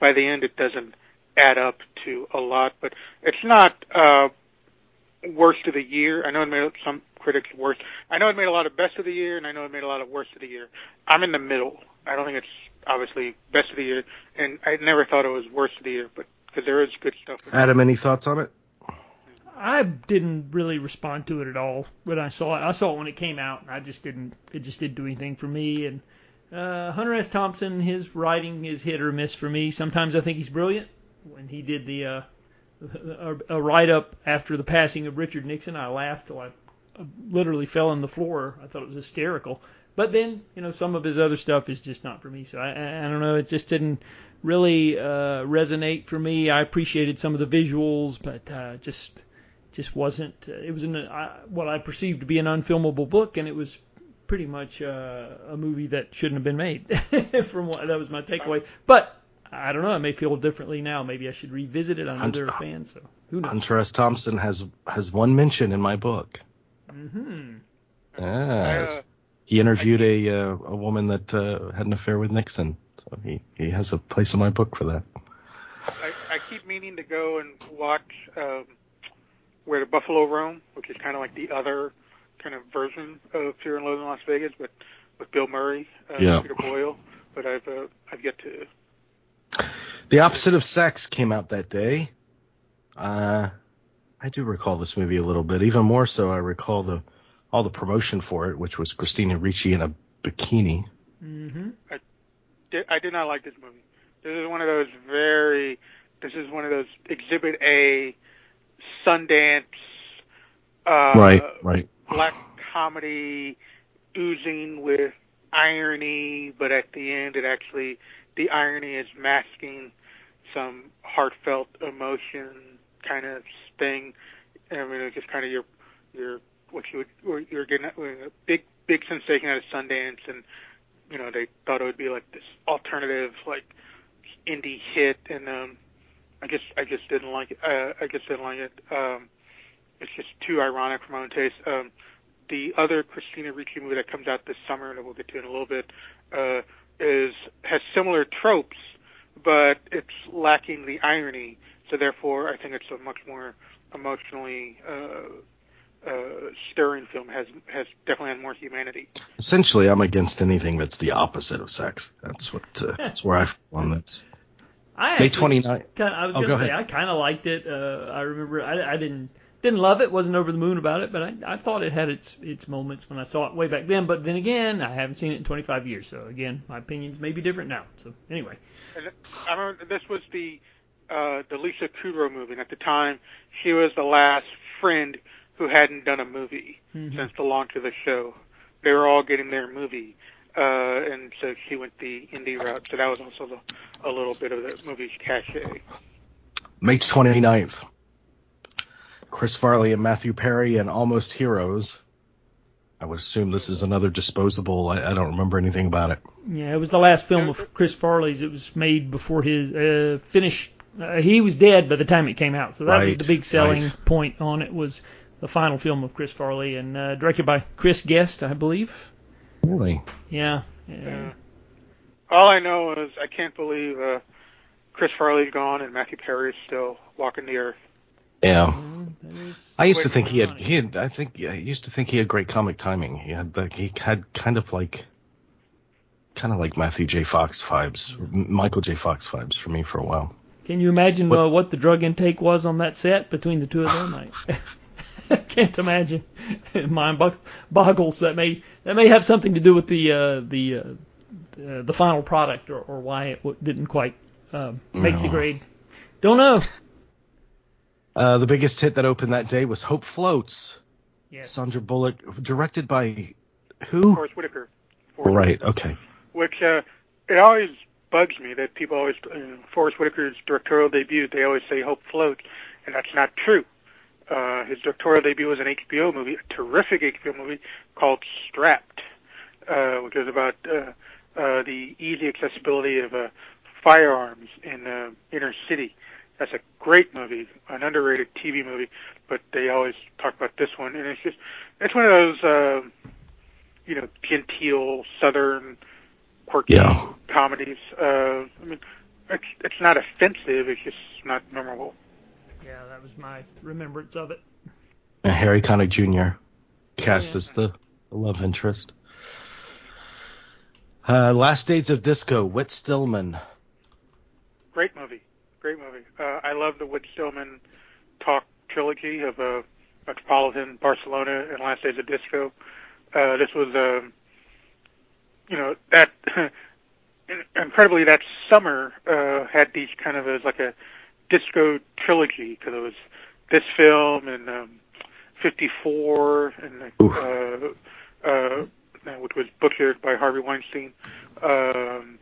by the end, it doesn't add up to a lot, but it's not. Uh, worst of the year. I know it made some critics worst. I know it made a lot of best of the year, and I know it made a lot of worst of the year. I'm in the middle. I don't think it's obviously best of the year, and I never thought it was worst of the year, but because there is good stuff. Adam, any thoughts on it? I didn't really respond to it at all when I saw it. I saw it when it came out, and I just didn't. It just didn't do anything for me. And uh, Hunter S. Thompson, his writing is hit or miss for me. Sometimes I think he's brilliant. When he did the uh, a, write up after the passing of Richard Nixon, I laughed till I literally fell on the floor. I thought it was hysterical. But then, you know, some of his other stuff is just not for me. So I, I, I don't know. It just didn't really uh, resonate for me. I appreciated some of the visuals, but uh, just just wasn't. Uh, it was an, uh, what I perceived to be an unfilmable book, and it was pretty much uh, a movie that shouldn't have been made. from what that was my takeaway. But I don't know. I may feel differently now. Maybe I should revisit it. I know Hunter- they're a fan, so who knows? Hunter S. Thompson has has one mention in my book. Mm-hmm. Yes. Uh, he interviewed a uh, a woman that uh, had an affair with Nixon. So he, he has a place in my book for that. I, I keep meaning to go and watch um, Where the Buffalo Roam, which is kind of like the other kind of version of Fear and Loathing in Las Vegas, but with Bill Murray, uh, Yeah. Peter Boyle. But I've uh, I've yet to. The Opposite of Sex came out that day. Uh, I do recall this movie a little bit. Even more so, I recall the all the promotion for it, which was Christina Ricci in a bikini. Mm-hmm. Di- I did not like this movie. This is one of those very. This is one of those Exhibit A, Sundance. Uh, right, right. black comedy oozing with irony, but at the end it actually the irony is masking some heartfelt emotion kind of thing. I mean, it's just kind of your your what you would you're getting a big big sensation at a Sundance, and you know they thought it would be like this alternative like indie hit, and um, I guess I just didn't like it. Uh, I just didn't like it. Um, it's just too ironic for my own taste. Um, the other Christina Ricci movie that comes out this summer, that we'll get to in a little bit, uh, is has similar tropes, but it's lacking the irony. So therefore, I think it's a much more emotionally uh, uh, stirring film. has has definitely has more humanity. Essentially, I'm against anything that's the opposite of sex. That's what. Uh, that's where I fall on this. I May 29th. Kind I was Oh, gonna go say ahead. I kind of liked it. Uh, I remember I, I didn't didn't love it, wasn't over the moon about it, but I, I thought it had its its moments when I saw it way back then. But then again, I haven't seen it in 25 years, so again, my opinions may be different now. So anyway, And I remember this was the uh, the Lisa Kudrow movie. And at the time, she was the last friend who hadn't done a movie Mhm. since the launch of the show. They were all getting their movie, uh, and so she went the indie route. So that was also the, a little bit of the movie's cachet. May 29th. Chris Farley and Matthew Perry and Almost Heroes. I would assume this is another disposable. I, I don't remember anything about it. yeah, it was the last film of Chris Farley's. It was made before his uh, finished. Uh, he was dead by the time it came out, so that was the big selling right. point on it. Was the final film of Chris Farley and uh, directed by Chris Guest, I believe. Really? Yeah. Yeah. yeah. All I know is I can't believe uh, Chris Farley's gone and Matthew Perry is still walking the earth. Yeah. Well, that is- I used to think he had, he had. I think I used to think he had great comic timing. He had like he had kind of like, kind of like Matthew J. Fox vibes, M- Michael J. Fox vibes for me for a while. Can you imagine What- uh, what the drug intake was on that set between the two of them? I I can't imagine. Mind boggles. That may that may have something to do with the uh, the uh, uh, the final product or, or why it w- didn't quite uh, make the grade. Don't know. Uh, the biggest hit that opened that day was Hope Floats. Yes. Sandra Bullock, directed by who? Forest Whitaker. Forest Right. Okay. which uh, it always bugs me that people always, know, Forest Whitaker's directorial debut, they always say Hope Floats, and that's not true. Uh, his directorial debut was an HBO movie, a terrific HBO movie called Strapped, uh, which is about uh, uh, the easy accessibility of uh, firearms in the inner city. That's a great movie, an underrated TV movie, but they always talk about this one, and it's just, it's one of those, uh, you know, genteel Southern quirky Yeah. comedies. Uh, I mean, it's it's not offensive. It's just not memorable. Yeah, that was my remembrance of it. And Harry Connick Jr. cast yeah. as the love interest. Uh, Last Days of Disco, Whit Stillman. Great movie. Great movie. Uh, I love the Whit Stillman talk trilogy of uh, Metropolitan, Barcelona, and Last Days of Disco. Uh, this was, um, you know, that incredibly that summer uh, had these kind of as like a disco trilogy because it was this film and um, 54 and uh, uh, which was butchered by Harvey Weinstein. Um,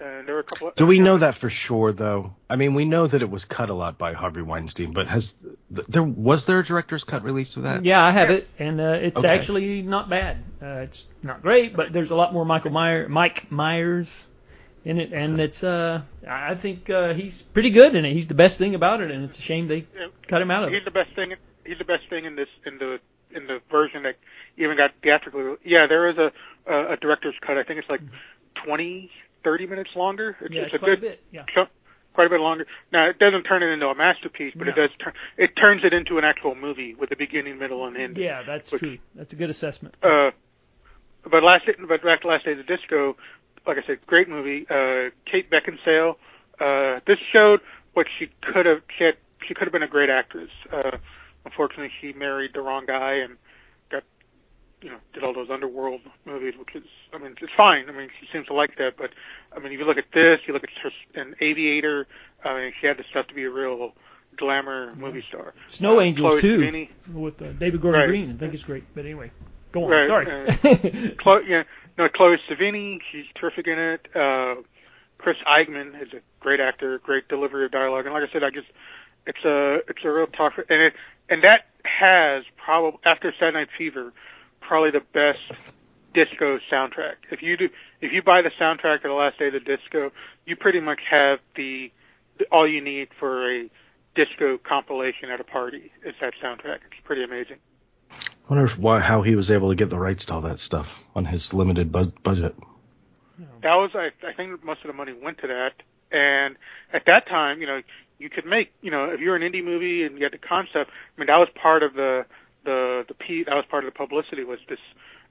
and there were a couple. Of, Do we know that for sure, though? I mean, we know that it was cut a lot by Harvey Weinstein, but has there was there a director's cut release of that? Yeah, I have it, and uh, it's okay. actually not bad. Uh, it's not great, but there's a lot more Michael Myers, Mike Myers in it, and okay. it's uh, I think uh, he's pretty good in it. He's the best thing about it, and it's a shame they yeah. cut him out of he's it. He's the best thing. He's the best thing in this in the in the version that even got theatrically. Yeah, there is a a, a director's cut. I think it's like mm-hmm. 20, 30 minutes longer. It's, yeah, it's, it's a quite good, a bit. Yeah. quite a bit longer. Now it doesn't turn it into a masterpiece, but no. it does turn it turns it into an actual movie with a beginning, middle, and end. Yeah, that's which, true. That's a good assessment. Uh, but last but back to Last Days of Disco, like I said, great movie. Uh, Kate Beckinsale. Uh, this showed what she could have. She, had, she could have been a great actress. Uh, unfortunately, she married the wrong guy and you know, did all those underworld movies, which is, I mean, it's fine. I mean, she seems to like that, but I mean, if you look at this, you look at her an Aviator. I mean, she had the stuff to be a real glamour movie star. Snow uh, Angels Chloe too, Sevigny. with uh, David Gordon right. Green. I think it's great. But anyway, go on. Right. Sorry. Uh, Chloe, yeah, no, Chloe Sevigny, she's terrific in it. Uh, Chris Eigeman is a great actor, great delivery of dialogue, and like I said, I just it's a it's a real tough and it and that has probably after Saturday Night Fever probably the best disco soundtrack. If you do if you buy the soundtrack of the last day of the disco, you pretty much have the, the all you need for a disco compilation at a party. Is that soundtrack? It's pretty amazing. I wonder if, why how he was able to get the rights to all that stuff on his limited bu- budget. That was I, I think most of the money went to that, and at that time, you know, you could make, you know, if you're an indie movie and you had the concept, I mean, that was part of the the the P, that was part of the publicity was this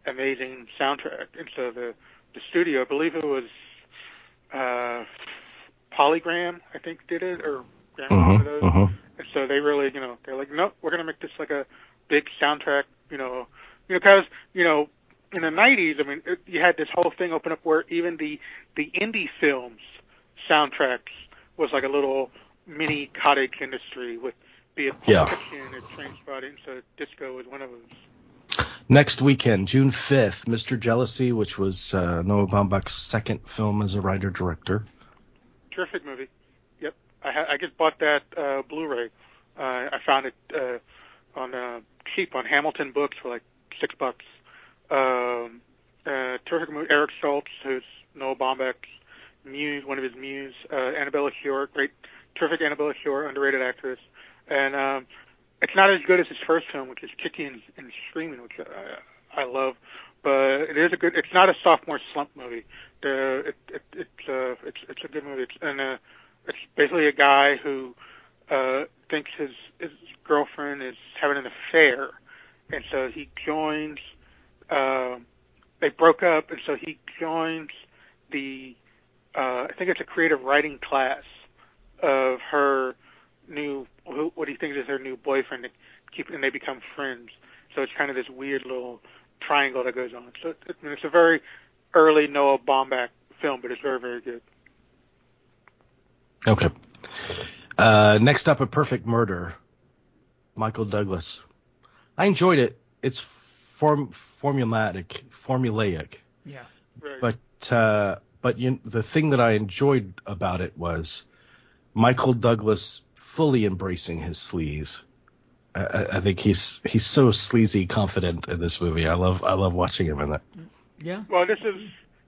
amazing soundtrack, and so the the studio, I believe it was uh, Polygram, I think did it or Graham, mm-hmm, those. Mm-hmm. and so they really, you know, they're like, no, we're gonna make this like a big soundtrack, you know, you know, because you know, in the '90s, I mean, it, you had this whole thing open up where even the the indie films soundtracks was like a little mini cottage industry with be it yeah. fiction or Trainspotting. So disco was one of those. Next weekend, June 5th, Mr. Jealousy, which was uh, Noah Baumbach's second film as a writer director. Terrific movie. Yep, I, ha- I just bought that uh, Blu-ray. Uh, I found it uh, on uh, cheap on Hamilton Books for like six bucks. Um, uh, terrific movie. Eric Stoltz, who's Noah Baumbach's muse, one of his muse. Uh, Annabella great terrific Annabella Sciorra, underrated actress, and um, it's not as good as his first film, which is Kicking and, and Screaming, which I, I love. But it is a good. It's not a sophomore slump movie. The it, it, it's uh it's it's a good movie. It's and uh, it's basically a guy who uh thinks his his girlfriend is having an affair, and so he joins. Uh, they broke up, and so he joins the. Uh, I think it's a creative writing class of her new who, what he thinks is her new boyfriend, and keep and they become friends. So it's kind of this weird little triangle that goes on. So it, I mean, it's a very early Noah Baumbach film, but it's very very good. Okay. Uh, next up, A Perfect Murder. Michael Douglas. I enjoyed it. It's form formulatic, formulaic. Yeah. Right. But uh, but you, the thing that I enjoyed about it was Michael Douglas fully embracing his sleaze. I, I, think he's he's so sleazy confident in this movie. I love I love watching him in that. Yeah. Well, this is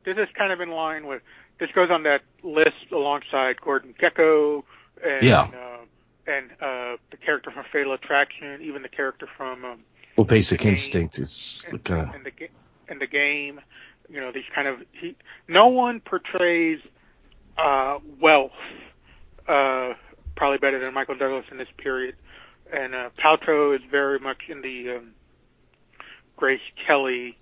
this is kind of in line with this goes on that list alongside Gordon Gekko and yeah. uh, and uh, the character from Fatal Attraction, even the character from um, well, Basic Instinct is and, kind of in the in the game. You know, these kind of he. No one portrays uh, wealth uh, probably better than Michael Douglas in this period. and uh, Paltrow is very much in the um, Grace Kelly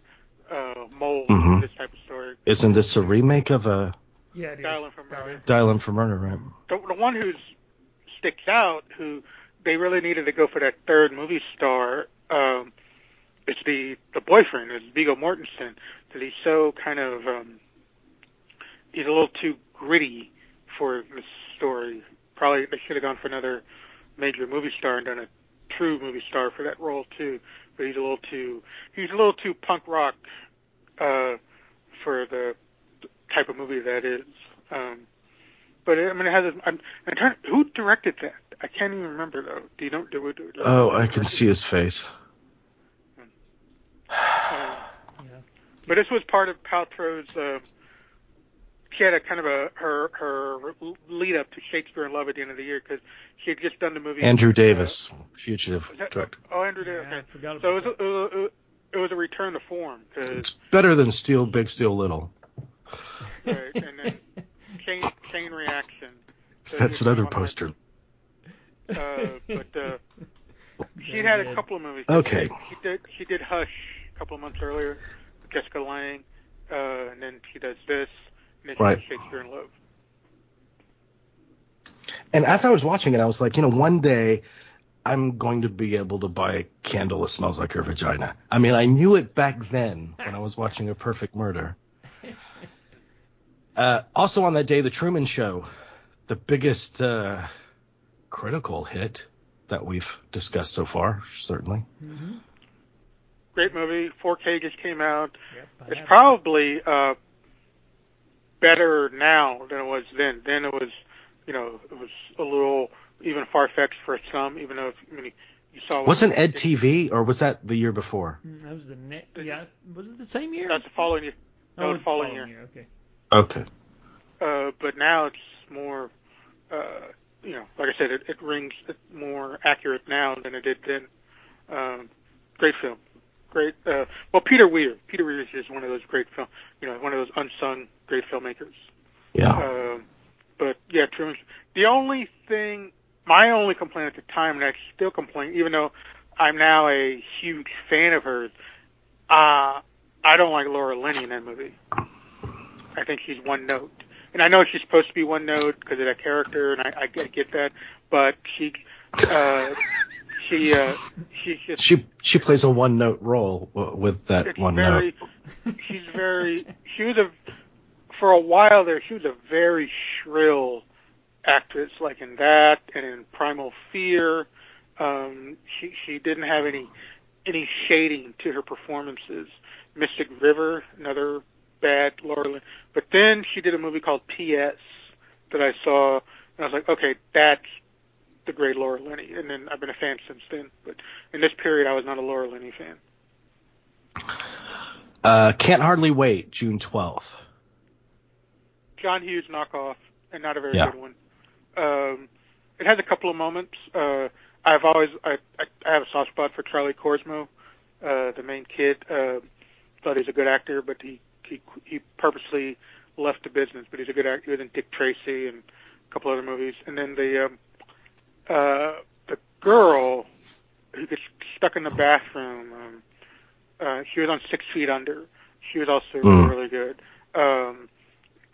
uh, mold Mhm. of this type of story. Isn't this a remake of a Yeah, it is. Dial in for Murder. Dial M for Murder, right? The, the one who sticks out, who they really needed to go for that third movie star, um, is the the boyfriend, is Viggo Mortensen, because he's so kind of um, he's a little too gritty for this story. Probably they should have gone for another major movie star and done a true movie star for that role too. But he's a little too he's a little too punk rock uh, for the type of movie that is. Um, but I mean, it has. A, I'm, I'm trying. Who directed that? I can't even remember though. Do you know? Do, do, do, Oh, I can see his face. Uh, Yeah. but this was part of Paltrow's. Uh, she had a kind of a her her lead up to Shakespeare in Love at the end of the year because she had just done the movie. Andrew Davis, fugitive Was that- director. Oh, Andrew Davis. Yeah, I okay. forgot So about it was, a, it, was a, it was a return to form. 'cause- It's better than Steal Big Steal Little. right, and then chain chain reaction. So That's another one of my- poster. Uh, but uh, she had a couple of movies. Okay. She did she did Hush a couple of months earlier with Jessica Lange, uh, and then she does this, and Right. does Shakespeare in Love. And as I was watching it, I was like, you know, one day I'm going to be able to buy a candle that smells like her vagina. I mean, I knew it back then when I was watching A Perfect Murder. Uh, also on that day, The Truman Show, the biggest uh, critical hit that we've discussed so far, certainly. Mhm. Great movie. 4K just came out. Yep, It's probably uh, better now than it was then. Then it was, you know, it was a little even far fetched for some, even though I mean, you saw. Wasn't Ed TV, or was that the year before? Mm, That was the net. Yeah, was it the same year? That's the following year. oh, no, it's the following year. Okay. Okay. Uh, but now it's more, uh, you know, like I said, it, it rings more accurate now than it did then. Um, great film. Great. Uh, well, Peter Weir. Peter Weir is just one of those great film, you know, one of those unsung great filmmakers. Yeah. Um, but yeah, Truman. The only thing, my only complaint at the time, and I still complain, even though I'm now a huge fan of hers, uh, I don't like Laura Linney in that movie. I think she's one note, and I know she's supposed to be one note because of that character, and I, I get, get that, but she, uh, she, uh, she's just She she plays a one note role with that one very, note. she's very, she was a, for a while there, she was a very shrill actress, like in that and in Primal Fear. Um, she she didn't have any any shading to her performances. Mystic River, another bad Laura Lynn. But then she did a movie called P.S. that I saw, and I was like, okay, that's the great Laura Linney. And then I've been a fan since then. But in this period, I was not a Laura Linney fan. Uh, Can't Hardly Wait, June 12th. John Hughes knockoff, and not a very Yeah. good one. Um, it has a couple of moments. Uh, I've always I, I, have a soft spot for Charlie Korsmo, uh, the main kid. Uh, thought he's a good actor, but he he he purposely left the business. But he's a good actor. He was in Dick Tracy and a couple other movies. And then the um, uh, the girl who gets stuck in the bathroom. Um, uh, she was on Six Feet Under. She was also Mm. really good. Um,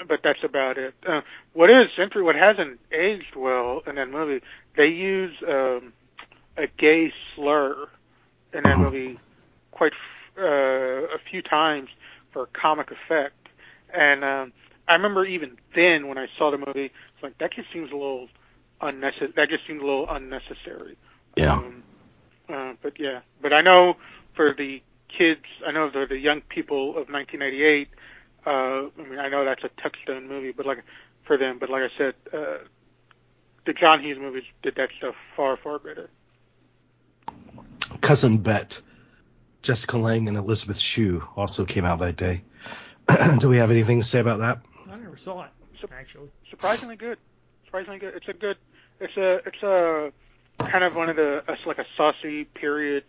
but that's about it. Uh, what is interesting, what hasn't aged well in that movie, they use um, a gay slur in that Mhm. movie quite f- uh, a few times for comic effect. And um, I remember even then when I saw the movie, it's like that just seems a little unnecessary. That just seemed a little unnecessary. Yeah. Um, uh, but yeah, but I know for the kids, I know the the young people of 1988. Uh, I mean, I know that's a touchstone movie, but like for them, but like I said, uh, the John Hughes movies did that stuff far far better. Cousin Bette, Jessica Lange and Elizabeth Shue also came out that day. Do we have anything to say about that? I never saw it Sup- actually. Surprisingly good, surprisingly good. It's a good, it's a it's a kind of one of the it's like a saucy period.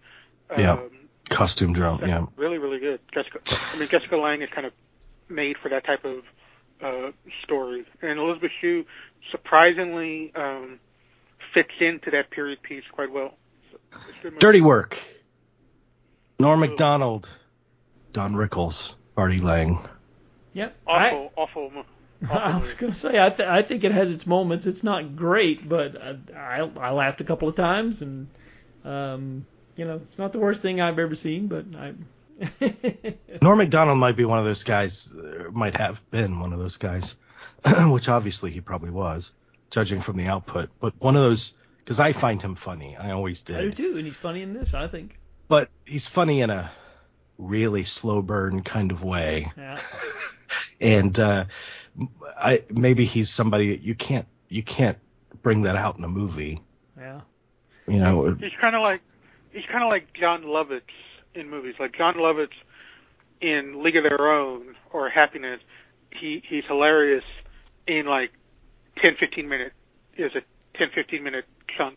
Um, Yeah. Costume drama, yeah. really, really good. Jessica, I mean, Jessica Lange is kind of made for that type of uh, story, and Elizabeth Shue surprisingly um, fits into that period piece quite well. It's a good movie. Dirty Work. Norm Macdonald, Don Rickles, Artie Lange. Yep. I, Awful, awful, mo- I was gonna say I th- I think it has its moments. It's not great, but I I, I laughed a couple of times, and um, you know, it's not the worst thing I've ever seen, but I. Norm Macdonald might be one of those guys, might have been one of those guys, which obviously he probably was, judging from the output. But one of those, because I find him funny. I always did. I do too, and he's funny in this, I think. But he's funny in a really slow burn kind of way. Yeah. And uh, I maybe he's somebody you can't you can't bring that out in a movie. Yeah. You know, He's kind of like he's kind of like Jon Lovitz in movies. Like Jon Lovitz in League of Their Own or Happiness. He he's hilarious in like 10 15 minute is a 10 15 minute chunk.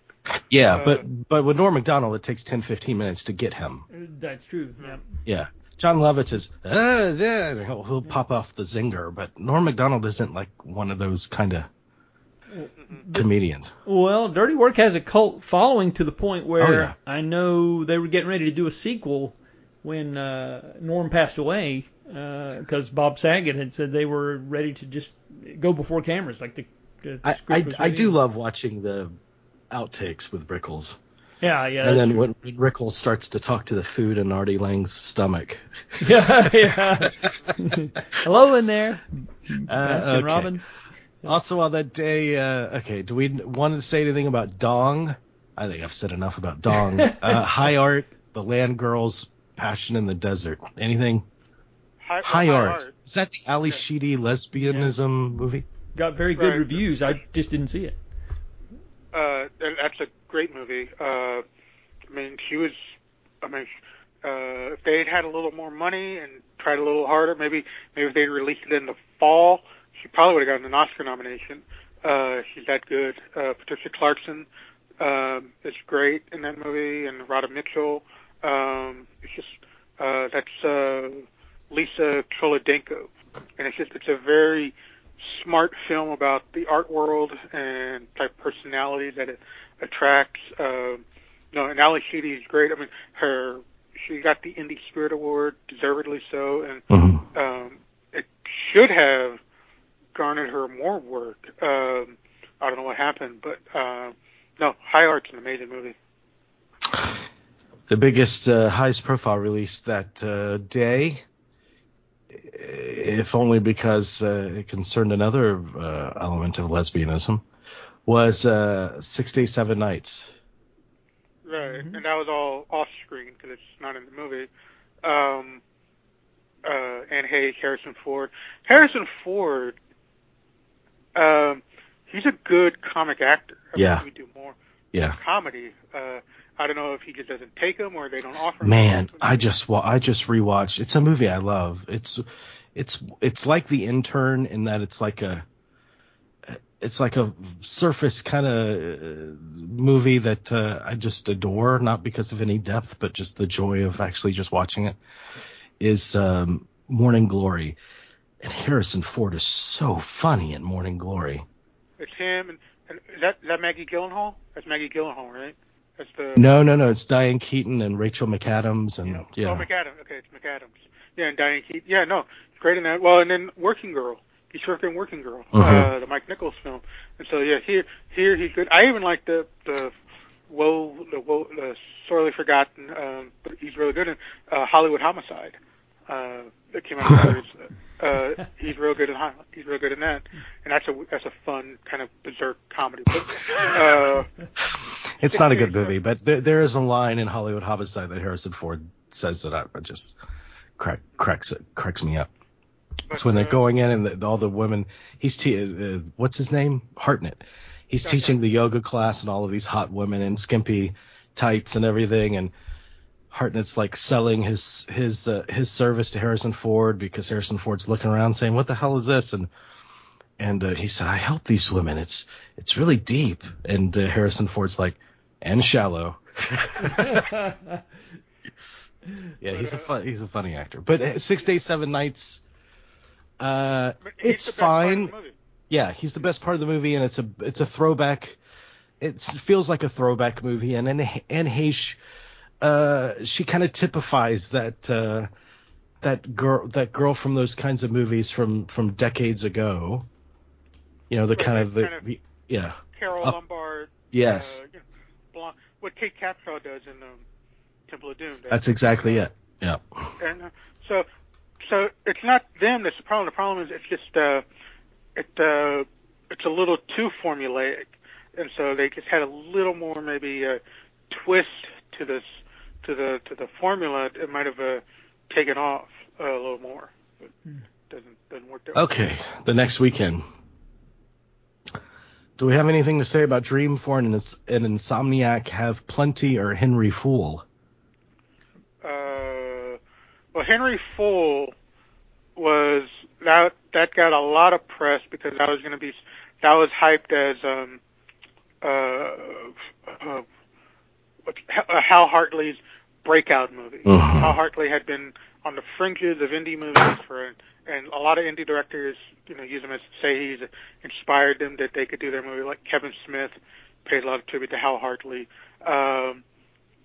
yeah. uh, but but with Norm Macdonald, it takes 10, 15 minutes to get him. That's true. Yeah. Yeah. Jon Lovitz is, uh, yeah, he'll, he'll pop off the zinger, but Norm Macdonald isn't like one of those kind of comedians. Well, Dirty Work has a cult following to the point where Oh, yeah. I know they were getting ready to do a sequel when uh, Norm passed away because Bob Saget had said they were ready to just go before cameras, like the. the I, I, I do love watching the outtakes with Rickles. Yeah, yeah. and then when, when Rickles starts to talk to the food in Artie Lange's stomach. yeah, yeah. Hello in there, Baskin Uh, okay. Robbins. Also on that day, uh, okay, do we want to say anything about Dong? I think I've said enough about Dong. uh, High Art, The Land Girls, Passion in the Desert. Anything? High, High, art. Is that the Ally Yeah. Sheedy lesbianism movie? Got very good Right. reviews. I just didn't see it. Uh, that's a great movie. Uh, I mean, she was. I mean, uh, if they'd had a little more money and tried a little harder, maybe maybe if they'd released it in the fall, she probably would have gotten an Oscar nomination. Uh, she's that good. Uh, Patricia Clarkson um, is great in that movie, and Radha Mitchell. Um, it's just uh, that's uh, Lisa Cholodenko, and it's just it's a very smart film about the art world and type of personality that it attracts. Uh, no, and Ally Sheedy is great. I mean, her she got the Indie Spirit Award, deservedly so, and Mm-hmm. um, it should have garnered her more work. Um, I don't know what happened, but uh, no, High Art's an amazing movie. The biggest, uh, highest profile release that uh, day, if only because uh, it concerned another uh, element of lesbianism, was uh, Six Days, Seven Nights. Right, and that was all off screen because it's not in the movie. Um, uh, Anne Heche, Harrison Ford. Harrison Ford, um, he's a good comic actor. I Yeah. we do more Yeah. comedy. Uh, I don't know if he just doesn't take them or they don't offer. Man, I just wa- I just rewatched. It's a movie I love. It's it's it's like The Intern in that it's like a it's like a surface kind of movie that uh, I just adore, not because of any depth, but just the joy of actually just watching it. Is um, Morning Glory, and Harrison Ford is so funny in Morning Glory. It's him, and, and is that is that Maggie Gyllenhaal? That's Maggie Gyllenhaal, right? The No, no, no, it's Diane Keaton and Rachel McAdams, and Oh, yeah, Oh, McAdams. Okay, it's McAdams. Yeah, and Diane Keaton. Yeah, no, great in that. Well, and then Working Girl. He's working in Working Girl, uh, the Mike Nichols film. And so yeah, here here he's good. I even like the the woe the woe the sorely forgotten, um, but he's really good in uh, Hollywood Homicide. Uh, that came out. last year. uh, he's real good in he's real good in that, and that's a that's a fun kind of berserk comedy. But, uh, It's not a good movie, but there, there is a line in Hollywood Homicide that Harrison Ford says that I, I just crack, cracks it, cracks me up. It's when they're uh, going in and the, all the women. He's te- uh, what's his name? Hartnett. He's Okay. teaching the yoga class and all of these hot women in skimpy tights and everything, and Hartnett's like selling his his uh, his service to Harrison Ford because Harrison Ford's looking around saying, "What the hell is this?" and and uh, he said, "I help these women. It's it's really deep." And uh, Harrison Ford's like, "And shallow." Yeah, he's a fun, he's a funny actor. But uh, Six Days Seven Nights, uh, it's the best part of fine. Yeah, he's the best part of the movie, and it's a it's a throwback. it feels like a throwback movie, and and Anne Heche, uh, she kind of typifies that uh, that girl that girl from those kinds of movies from from decades ago. You know, the kind of the, kind of- the yeah. Carol Up- Lombard. Yes, Uh, you blonde, what Kate Capshaw does in um, Temple of Doom. that's exactly it. Yeah. And uh, so, so it's not them that's the problem. The problem is it's just uh, it uh, it's a little too formulaic, and so they just had a little more maybe uh, twist to this to the to the formula. It might have uh, taken off uh, a little more. But doesn't doesn't work that way. Okay, the next weekend. Do we have anything to say about Dream for an, ins- an Insomniac Have Plenty or Henry Fool? uh, well, Henry Fool was that that got a lot of press because that was going to be that was hyped as um uh, uh uh, Hal Hartley's breakout movie. Mhm. Hal Hartley had been on the fringes of indie movies for and a lot of indie directors, you know, use him as say he's inspired them that they could do their movie. Like Kevin Smith paid a lot of tribute to Hal Hartley. Um,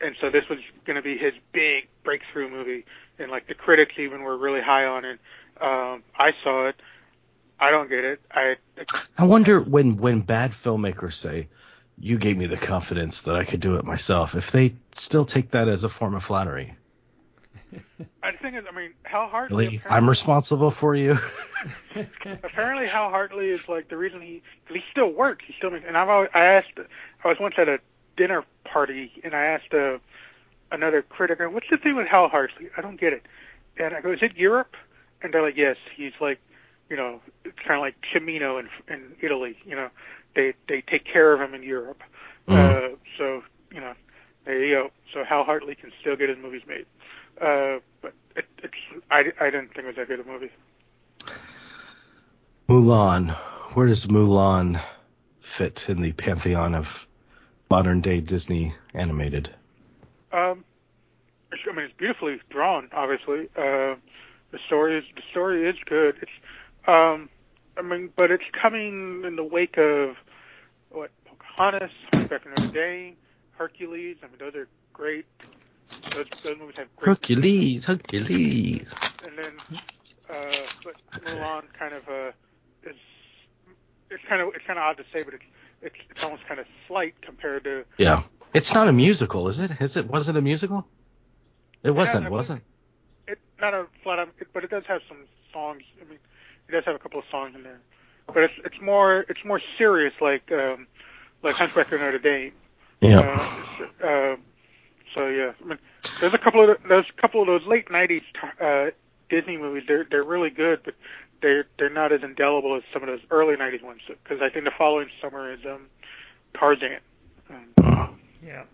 and so this was going to be his big breakthrough movie, and like the critics even were really high on it. Um, I saw it. I don't get it. I I wonder when when bad filmmakers say, "You gave me the confidence that I could do it myself," if they still take that as a form of flattery. I think is, I mean, Hal Hartley. I'm responsible for you. apparently Hal Hartley is like the reason he cause he still works. He still makes. And I've always, I asked. I was once at a dinner party and I asked uh, another critic, "What's the thing with Hal Hartley? I don't get it." And I go, "Is it Europe?" And they're like, "Yes, he's like, you know, it's kind of like Cimino in in Italy. You know, they they take care of him in Europe. Mhm. Uh, so you know, there you go. So Hal Hartley can still get his movies made. Uh, but it, it's I I didn't think it was that good a movie. Mulan. Where does Mulan fit in the pantheon of modern day Disney animated? Um, I mean, it's beautifully drawn. Obviously, uh, the story is the story is good. It's, um, I mean, but it's coming in the wake of what Pocahontas, Hunchback of Notre Dame, Hercules. I mean, those are great. Those, those movies have great. Hercules, Hercules. And then, uh, but Mulan kind of uh, is. It's kind of it's kind of odd to say, but it's it's, it's almost kind of slight compared to Yeah. It's not a musical, is it? Is it? Was it a musical? It wasn't, I wasn't. it not a flat out, but it does have some songs. I mean, it does have a couple of songs in there, but it's it's more it's more serious, like um, like Hunchback of Notre Dame. Yeah. Uh, uh, so yeah, I mean, there's a couple of there's a couple of those late '90s uh, Disney movies. They're they're really good, but they're they're not as indelible as some of those early '90s ones. Because I think the following summer is um, Tarzan um, Yeah.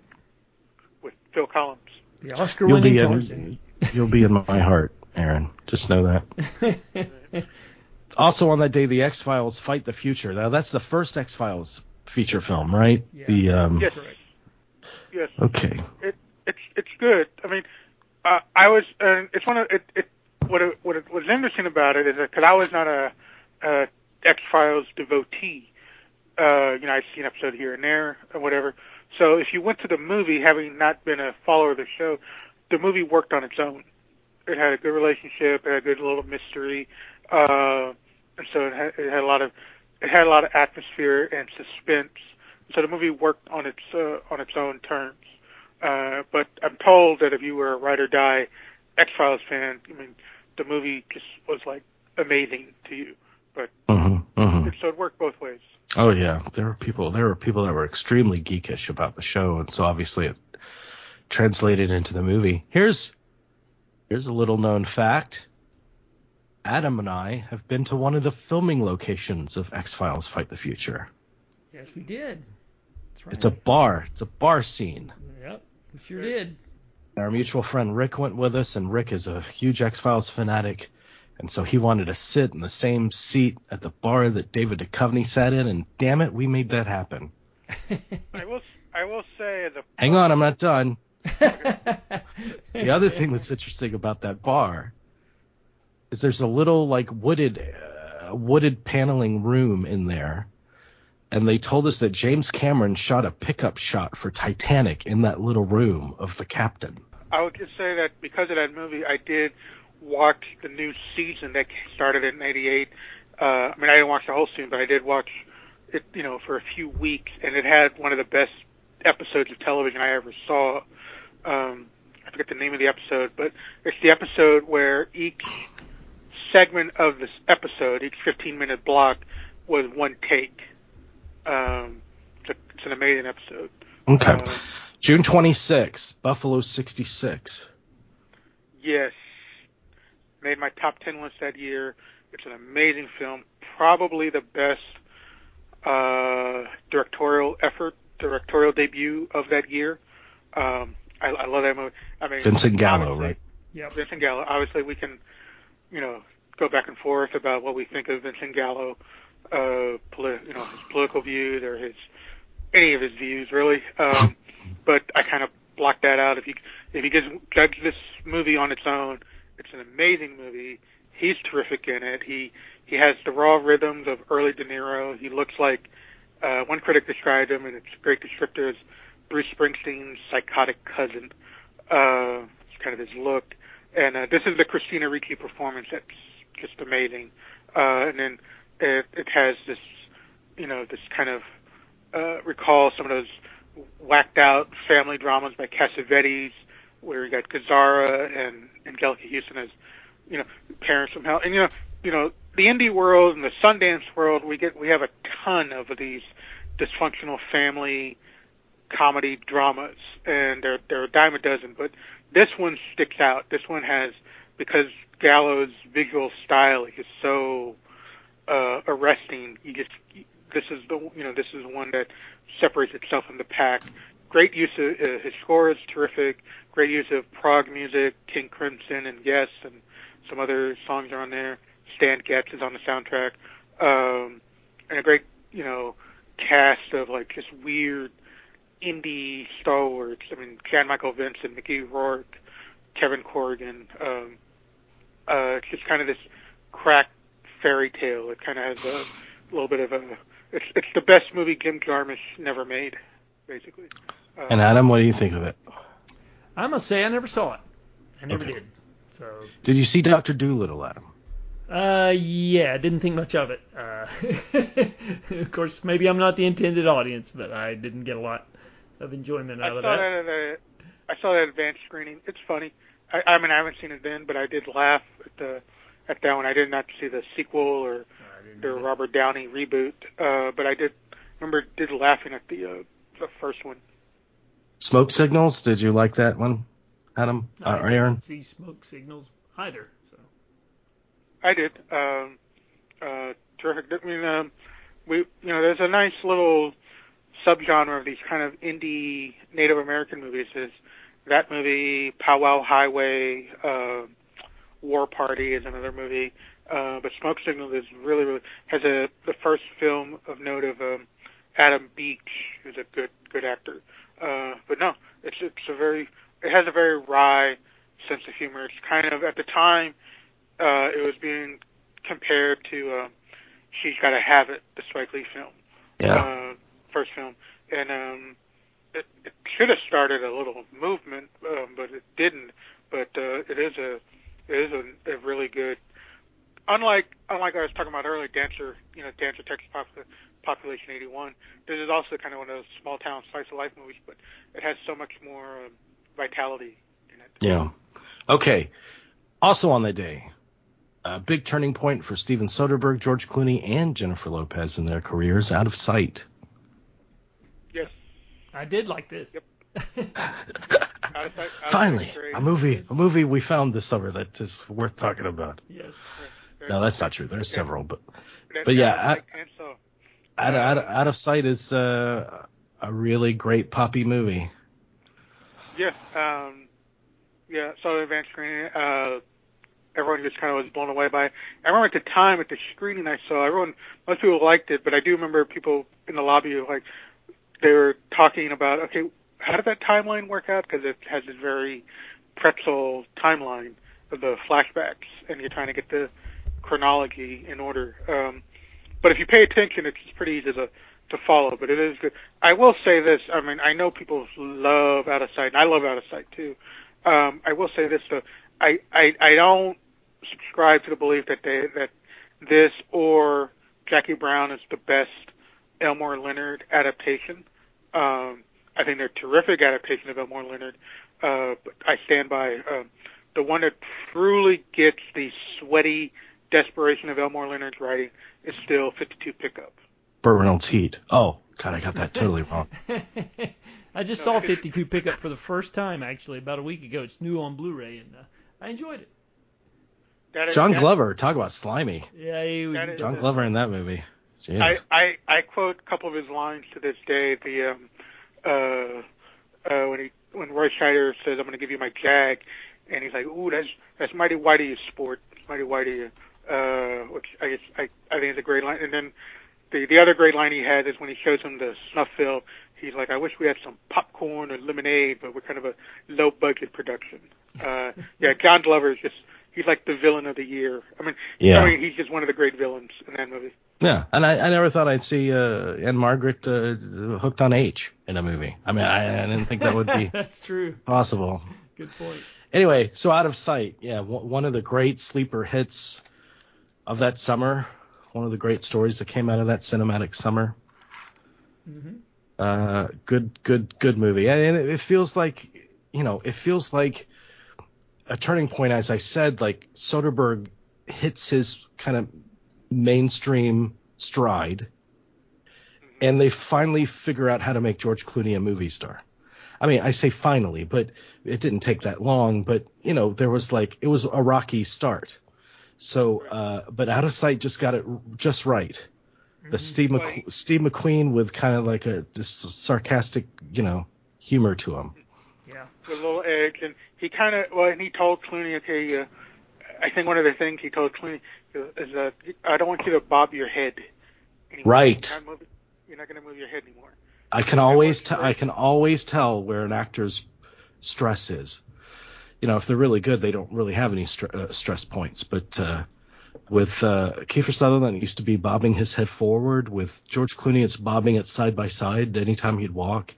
with Phil Collins. The You'll Oscar-winning be Tarzan. in, you'll be in my heart, Aaron. Just know that. Also on that day, the X Files fight the future. Now that's the first X Files feature film, right? Yeah. The um. Yes. Correct. Yes. Okay. it it's it's good. I mean, uh, I was uh, it's one of it, it what it, what it was interesting about it is that because I was not a, a X Files devotee. Uh, you know, I'd seen an episode here and there or whatever. So if you went to the movie having not been a follower of the show, the movie worked on its own. It had a good relationship. It had a good little mystery. Uh, and so it had, it had a lot of it had a lot of atmosphere and suspense. So the movie worked on its uh, on its own terms. Uh, but I'm told that if you were a ride or die X Files fan, I mean, the movie just was like amazing to you. But hmm hmm so it worked both ways. Oh yeah, there were people. There were people that were extremely geekish about the show, and so obviously it translated into the movie. Here's here's a little known fact. Adam and I have been to one of the filming locations of X Files Fight the Future. Yes, we did. That's right. It's a bar. It's a bar scene. Yep, we sure did. Our mutual friend Rick went with us, and Rick is a huge X Files fanatic, and so he wanted to sit in the same seat at the bar that David Duchovny sat in, and damn it, we made that happen. I will I will say the Hang on, I'm not done. The other thing that's interesting about that bar is there's a little like wooded uh, wooded paneling room in there and they told us that James Cameron shot a pickup shot for Titanic in that little room of the captain. I would just say that because of that movie, I did watch the new season that started in '88. Uh, I mean, I didn't watch the whole season, but I did watch it, you know, for a few weeks, and it had one of the best episodes of television I ever saw. Um, I forget the name of the episode, but it's the episode where each segment of this episode, each 15 minute block, was one take. Um, it's, a, it's an amazing episode. Okay. Uh, June 26, Buffalo 66. Yes. Made my top 10 list that year. It's an amazing film. Probably the best uh, directorial effort, directorial debut of that year. Um, I, I love that movie. I mean, Vincent Gallo, right? Yeah, Vincent Gallo. Obviously, we can, you know, go back and forth about what we think of Vincent Gallo uh, poli- you know, his political views or his any of his views really. Um, but I kind of blocked that out. If you if you just judge this movie on its own, it's an amazing movie. He's terrific in it. He he has the raw rhythms of early De Niro. He looks like uh, one critic described him, and it's a great descriptor as Bruce Springsteen's psychotic cousin. Uh, it's kind of his look. And uh, this is the Christina Ricci performance that's just amazing. Uh, and then it, it has this, you know, this kind of uh, recall some of those whacked out family dramas by Cassavetes, where you got Gazzara and Anjelica Huston as, you know, parents from hell. And you know, you know, the indie world and the Sundance world, we get we have a ton of these dysfunctional family comedy dramas, and they're they're a dime a dozen. But this one sticks out. This one has because Gallo's visual style is so uh, arresting. You just this is the you know this is one that separates itself from the pack. Great use of uh, his score is terrific. Great use of prog music, King Crimson and Yes, and some other songs are on there. Stan Getz is on the soundtrack, um, and a great you know cast of like just weird indie stalwarts. I mean, Jan Michael Vincent, Mickey Rourke, Kevin Corrigan. Um, uh, it's just kind of this crack fairy tale. It kind of has a little bit of a. It's it's the best movie Jim Jarmusch never made, basically. Uh, and Adam, what do you think of it? I must say I never saw it. I never okay. did. So. Did you see Doctor Dolittle, Adam? Uh, yeah, I didn't think much of it. Uh, of course, maybe I'm not the intended audience, but I didn't get a lot of enjoyment out I of saw that. that a, I saw that advanced screening. It's funny. I, I mean, I haven't seen it then, but I did laugh at the at that one. I did not see the sequel or the Robert Downey reboot, uh, but I did remember did laughing at the uh, the first one. Smoke signals. Did you like that one, Adam no, uh, I Aaron? See smoke signals either. So. I did. Um, uh, terrific. I mean, um, we you know there's a nice little subgenre of these kind of indie Native American movies. Is that movie Powwow Highway? Uh, War Party is another movie. Uh, but Smoke Signal is really, really has a the first film of note of um, Adam Beach, who's a good good actor. Uh, but no, it's it's a very it has a very wry sense of humor. It's kind of at the time uh, it was being compared to um, She's Gotta Have It, the Spike Lee film, yeah, uh, first film, and um, it, it should have started a little movement, um, but it didn't. But uh, it is a it is a, a really good. Unlike unlike I was talking about earlier, Dancer, you know, Dancer Texas Popul- Population 81. This is also kind of one of those small town slice of life movies, but it has so much more um, vitality in it. Yeah. Okay. Also on that day, a big turning point for Steven Soderbergh, George Clooney, and Jennifer Lopez in their careers. Out of sight. Yes. I did like this. Yep. Finally, a movie, a movie we found this summer that is worth talking about. Yes. No, that's not true. There's several, but but yeah, out, out, out, out of sight is uh, a really great poppy movie. Yes. Um, yeah. So advanced screening. Uh, everyone just kind of was blown away by. It. I remember at the time at the screening I saw, everyone, most people liked it, but I do remember people in the lobby like they were talking about, okay, how did that timeline work out? Because it has this very pretzel timeline of the flashbacks, and you're trying to get the chronology in order. Um, but if you pay attention, it's pretty easy to to follow, but it is good. I will say this. I mean, I know people love Out of Sight, and I love Out of Sight too. Um, I will say this though. I, I I don't subscribe to the belief that they that this or Jackie Brown is the best Elmore Leonard adaptation. Um, I think they're terrific adaptation of Elmore Leonard. Uh, but I stand by uh, the one that truly gets the sweaty desperation of Elmore Leonard's writing is still 52 Pickup. Burt Reynolds Heat. Oh, God, I got that totally wrong. I just saw 52 Pickup for the first time actually about a week ago. It's new on Blu-ray and uh, I enjoyed it. That is, John Glover, talk about slimy. Yeah, he, That is- John Glover in that movie. Jeez. I, I I quote a couple of his lines to this day. The um, uh, uh, when he when Roy Scheider says, "I'm going to give you my jag," and he's like, "Ooh, that's that's mighty white of you, sport. Mighty white of you." Uh, which I guess I I think is a great line. And then the the other great line he has is when he shows him the snuff film. He's like, "I wish we had some popcorn or lemonade, but we're kind of a low budget production." Uh, yeah, John Glover is just. He's like the villain of the year. I mean, Yeah. I mean, he's just one of the great villains in that movie. Yeah, and I, I never thought I'd see uh, Ann-Margret uh, hooked on H in a movie. I mean, I, I didn't think that would be That's true. possible. Good point. Anyway, so out of sight, yeah, w- one of the great sleeper hits of that summer. One of the great stories that came out of that cinematic summer. Mm-hmm. Uh, good, good, good movie, and it, it feels like, you know, it feels like a turning point. As I said, like Soderbergh hits his kind of mainstream stride, and they finally figure out how to make George Clooney a movie star. I mean, I say finally, but it didn't take that long. But you know, there was like it was a rocky start. So, uh, but Out of Sight just got it just right. The Steve Mc, Steve McQueen with kind of like a this sarcastic, you know, humor to him. Yeah. with a little edge, and he kind of well, and he told Clooney, okay, uh, I think one of the things he told Clooney is that I don't want you to bob your head. Anymore. Right. You're not, moving, you're not going to move your head anymore. I can always tell. I can always tell where an actor's stress is. You know, if they're really good, they don't really have any str- uh, stress points. But uh, with uh, Kiefer Sutherland, it used to be bobbing his head forward. With George Clooney, it's bobbing it side by side anytime he'd walk.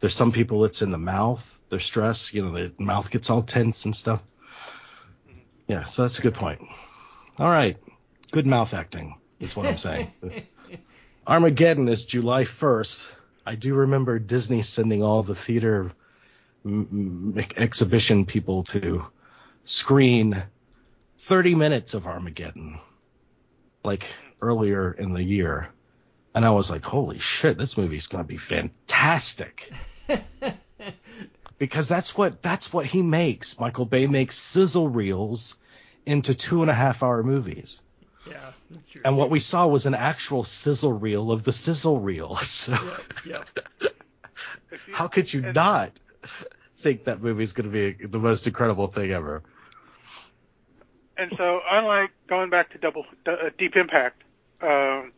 There's some people it's in the mouth. Their stress, you know, the mouth gets all tense and stuff. Mm-hmm. Yeah, so that's a good point. All right, good mouth acting is what I'm saying. Armageddon is July 1st. I do remember Disney sending all the theater m- m- exhibition people to screen 30 minutes of Armageddon, like earlier in the year. And I was like, holy shit, this movie's going to be fantastic. because that's what that's what he makes. Michael Bay makes sizzle reels into two and a half hour movies. Yeah, that's true. And what we saw was an actual sizzle reel of the sizzle reel. So Yeah, you- how could you not think that movie's going to be the most incredible thing ever? And so, unlike going back to Double uh, Deep Impact, um,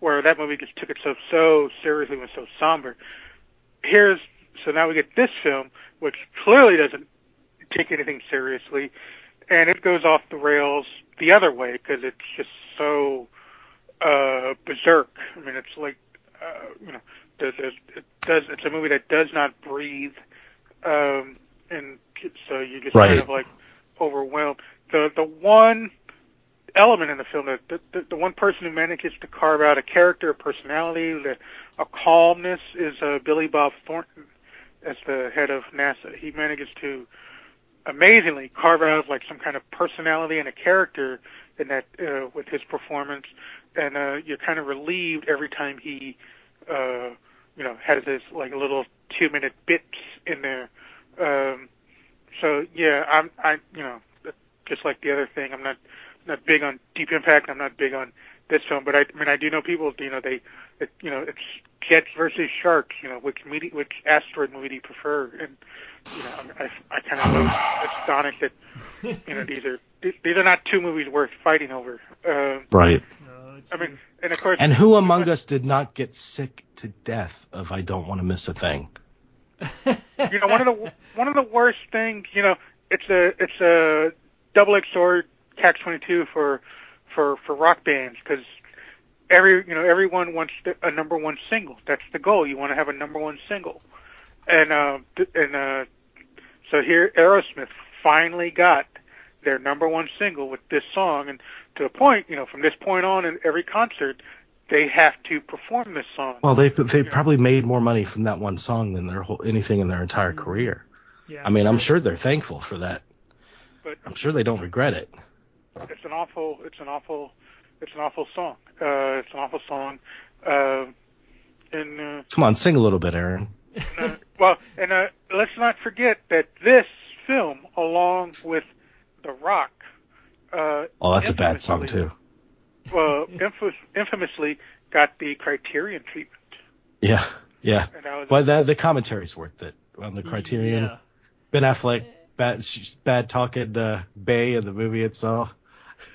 where that movie just took itself so seriously and was so somber, here's so now we get this film, which clearly doesn't take anything seriously, and it goes off the rails the other way because it's just so uh, berserk. I mean, it's like uh, you know, the, the, it does. It's a movie that does not breathe, um, and so you just Right. kind of like overwhelmed. The the one element in the film, the, the, the one person who manages to carve out a character, a personality, the, a calmness is uh, Billy Bob Thornton as the head of NASA. He manages to amazingly carve out like some kind of personality and a character in that uh, with his performance, and uh, you're kind of relieved every time he, uh, you know, has his like little two minute bits in there. Um, so yeah, I'm I you know just like the other thing, I'm not not big on Deep Impact. I'm not big on this film, but I, I mean I do know people. You know they, it, you know it's Jets versus Sharks. You know which media, which asteroid movie do you prefer? And you know I I kind of was astonished that you know these are these these are not two movies worth fighting over. Uh, Right. No, I mean, and of course, And who among us did not get sick to death of I don't want to miss a thing? you know one of the one of the worst things you know it's a it's a double edged sword catch twenty two for for for rock bands because every you know everyone wants a number one single. That's the goal. You want to have a number one single, and uh, and uh, so here Aerosmith finally got their number one single with this song, and to the point, you know, from this point on, in every concert, they have to perform this song. Well, they they probably made more money from that one song than their whole anything in their entire career. Yeah. I mean, I'm sure they're thankful for that. But I'm sure they don't regret it. It's an awful, it's an awful, it's an awful song. Uh, it's an awful song. Uh, and uh, Come on, sing a little bit, Aaron. uh, well, and uh, let's not forget that this film, along with The Rock, uh, Oh, that's a bad song too. Well, infamous, infamously got the Criterion treatment, Yeah, yeah. and that was But the the commentary's worth it on the Criterion. Yeah. Ben Affleck, bad bad talking the Bay in the movie itself.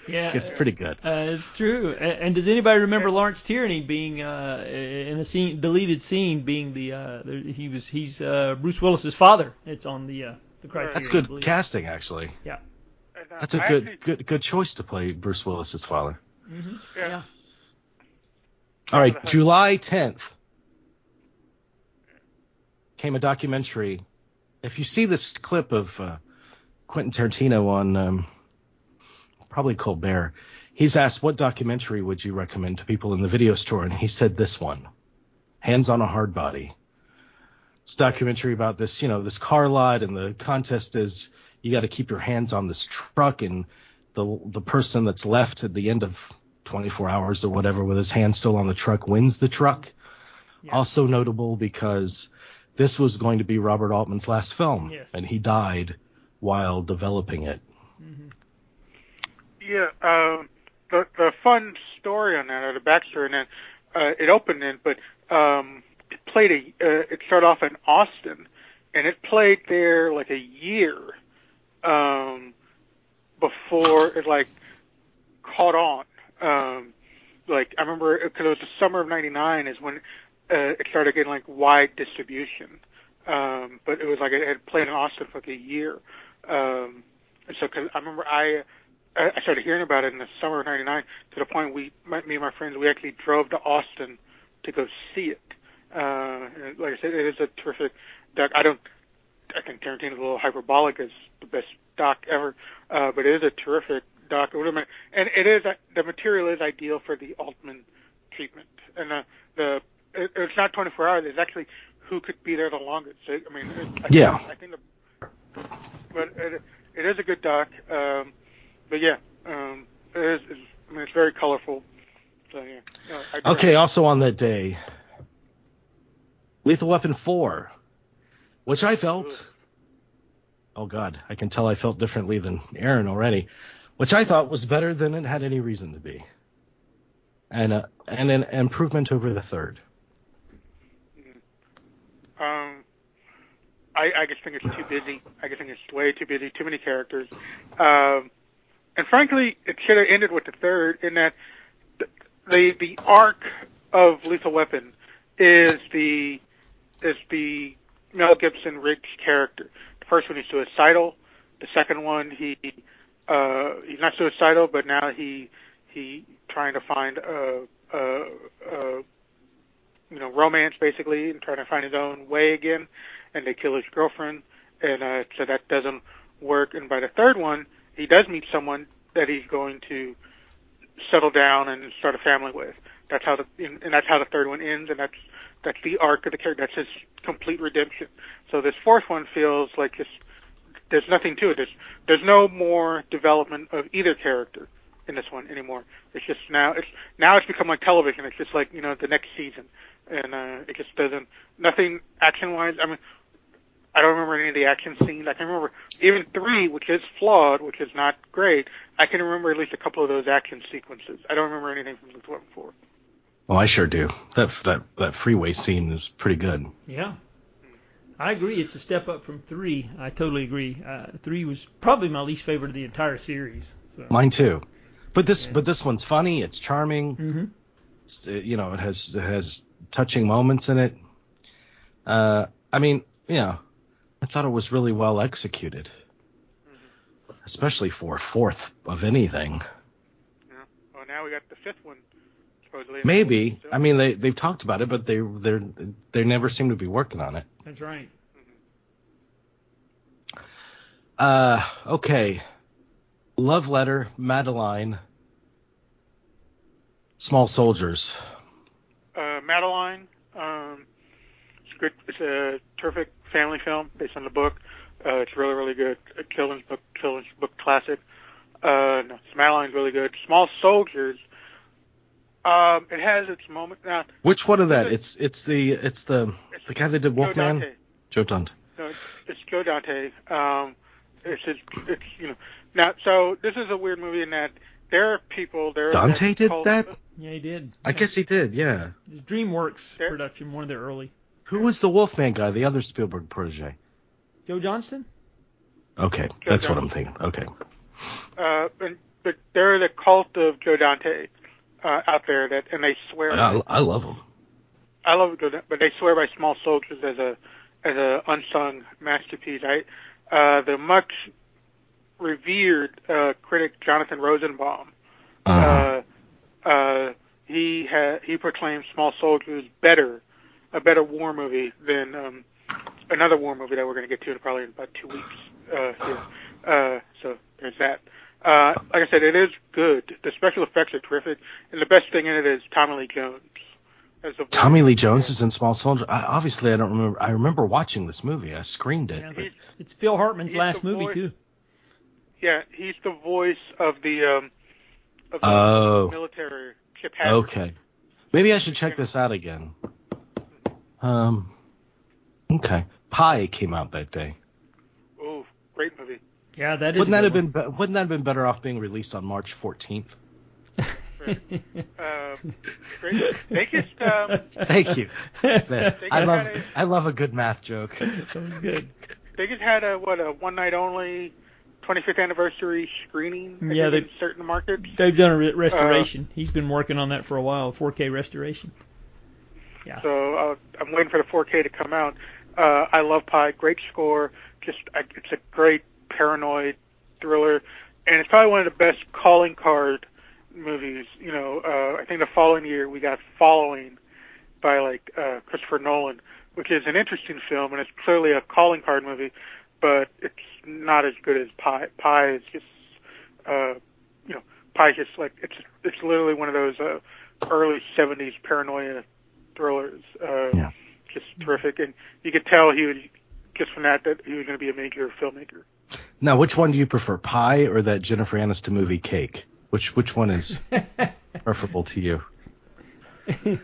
Yeah. It's pretty good. Uh, it's true. And, and does anybody remember Lawrence Tierney being uh, in a scene, deleted scene, being the uh, the- he was he's uh, Bruce Willis's father. It's on the uh, the Criterion. That's good casting, actually. and, uh, That's a I good actually- good good choice to play Bruce Willis's father. Mhm. Yeah. Yeah. All right, July 10th came a documentary. If you see this clip of uh, Quentin Tarantino on um, probably Colbert, he's asked what documentary would you recommend to people in the video store, and he said this one, Hands on a Hard Body. It's a documentary about this, you know, this car lot, and the contest is you got to keep your hands on this truck, and the the person that's left at the end of 24 hours or whatever with his hand still on the truck wins the truck. Yeah. Also notable because this was going to be Robert Altman's last film, Yes. and he died while developing it. Yeah, um, the the fun story on that, or the backstory on that, uh, it opened in, but um, it played a. Uh, it started off in Austin, and it played there like a year um, before it like caught on. Um, like I remember, because it was the summer of '99 is when uh, it started getting like wide distribution. Um, but it was like it had played in Austin for like a year. Um, and so, cause I remember I I started hearing about it in the summer of '99 to the point we, my, me and my friends, we actually drove to Austin to go see it. Uh, and like I said, it is a terrific doc. I don't, I think Tarantino's a little hyperbolic as the best doc ever, uh, but it is a terrific doc. What am I- And it is the material is ideal for the Altman treatment, and the the it, it's not 24 hours. It's actually who could be there the longest. So, I mean, it, I Yeah. Think, I think the, but it, it is a good doc. Um, but yeah, um, it is. It's, I mean, it's very colorful. So yeah. Do Okay, also on that day, Lethal Weapon 4, which I felt, oh god, I can tell I felt differently than Aaron already, which I thought was better than it had any reason to be. And, uh, and an improvement over the third. Um, I, I just think it's too busy. I just think it's way too busy. Too many characters. Um, and frankly, it should have ended with the third. In that the the, arc of Lethal Weapon is the is the Mel Gibson Riggs character. The first one he's suicidal. The second one he uh, he's not suicidal, but now he he trying to find a, a, a you know romance basically and trying to find his own way again. And they kill his girlfriend, and uh, so that doesn't work. And by the third one, he does meet someone that he's going to settle down and start a family with. That's how the and that's how the third one ends, and that's that's the arc of the character. That's his complete redemption. So this fourth one feels like just there's nothing to it. There's there's no more development of either character in this one anymore. It's just now it's now it's become like television. It's just like you know the next season, and uh, it just doesn't nothing action wise. I mean. I don't remember any of the action scenes. I can remember even three, which is flawed, which is not great. I can remember at least a couple of those action sequences. I don't remember anything from Lethal Weapon 4. Well, I sure do. That that that freeway scene is pretty good. Yeah. I agree. It's a step up from three. I totally agree. Uh, three was probably my least favorite of the entire series. So. Mine too. But this Yeah. but this one's funny. It's charming. Mm-hmm. It's, uh, you know, it has it has touching moments in it. Uh, I mean, you know, I thought it was really well executed, especially for a fourth of anything. Yeah. Well, now we got the fifth one supposedly. Maybe. I mean, they they've talked about it, but they they're they never seem to be working on it. That's right. Uh, okay. Love letter, Madeline. Small soldiers. uh, Madeline. Um, it's good. It's a terrific family film based on the book. Uh, it's really, really good. A children's book, children's book classic. Uh, no, Madeline's really good. Small Soldiers. Um, it has its moment. Now, Which one of that? It's it's the it's the the guy that did Joe Wolfman. Dante. Joe Dante. No, it's, it's Joe Dante. Um, it's his, it's you know now. So this is a weird movie in that there are people there. Dante did cult- that? Yeah, he did. I guess he did. Yeah. DreamWorks Yeah. production, one of their early. Who was the Wolfman guy? The other Spielberg protege. Joe Johnston. Okay, Joe that's what I'm thinking. Okay. Uh, and, but they're the cult of Joe Dante uh, out there that, and they swear. I, I love him. I love Joe Dante, but they swear by Small Soldiers as a as a unsung masterpiece. I uh, the much revered uh, critic Jonathan Rosenbaum. Uh, Uh, uh, he ha- he proclaimed Small Soldiers better, a better war movie than um, another war movie that we're going to get to in probably in about two weeks. Uh. Uh, so there's that. Uh, like I said, it is good. The special effects are terrific, and the best thing in it is Tommy Lee Jones. As the. Tommy Lee Jones is in Small Soldier. I, obviously, I don't remember. I remember watching this movie. I screened it. Yeah, but- It's Phil Hartman's last movie voice- too. yeah, he's the voice of the um, of the Oh. military Chip Hazard. Okay. Maybe I should check this out again. Um. Okay. Pi came out that day. Oh, great movie. Yeah, that is. Wouldn't that have good been be- Wouldn't that have been better off being released on March 14th? Uh, great. They just um, Thank you. Man, I love it. I love a good math joke. that was good. they just had a what a one night only 25th anniversary screening. Yeah, they- in certain markets. They've done a re- restoration. He's been working on that for a while, a 4K restoration. So uh, I'm waiting for the 4K to come out. Uh, I love Pi. Great score. Just I, it's a great paranoid thriller, and it's probably one of the best calling card movies. You know, uh, I think the following year we got Following by like uh, Christopher Nolan, which is an interesting film, and it's clearly a calling card movie, but it's not as good as Pi. Pi is just, uh, you know, Pi is just like it's it's literally one of those uh, early '70s paranoia thrillers. Uh, Yeah. Just terrific, and you could tell he was just from that that he was going to be a major filmmaker. Now, which one do you prefer, Pi or that Jennifer Aniston movie Cake? Which which one is preferable to you?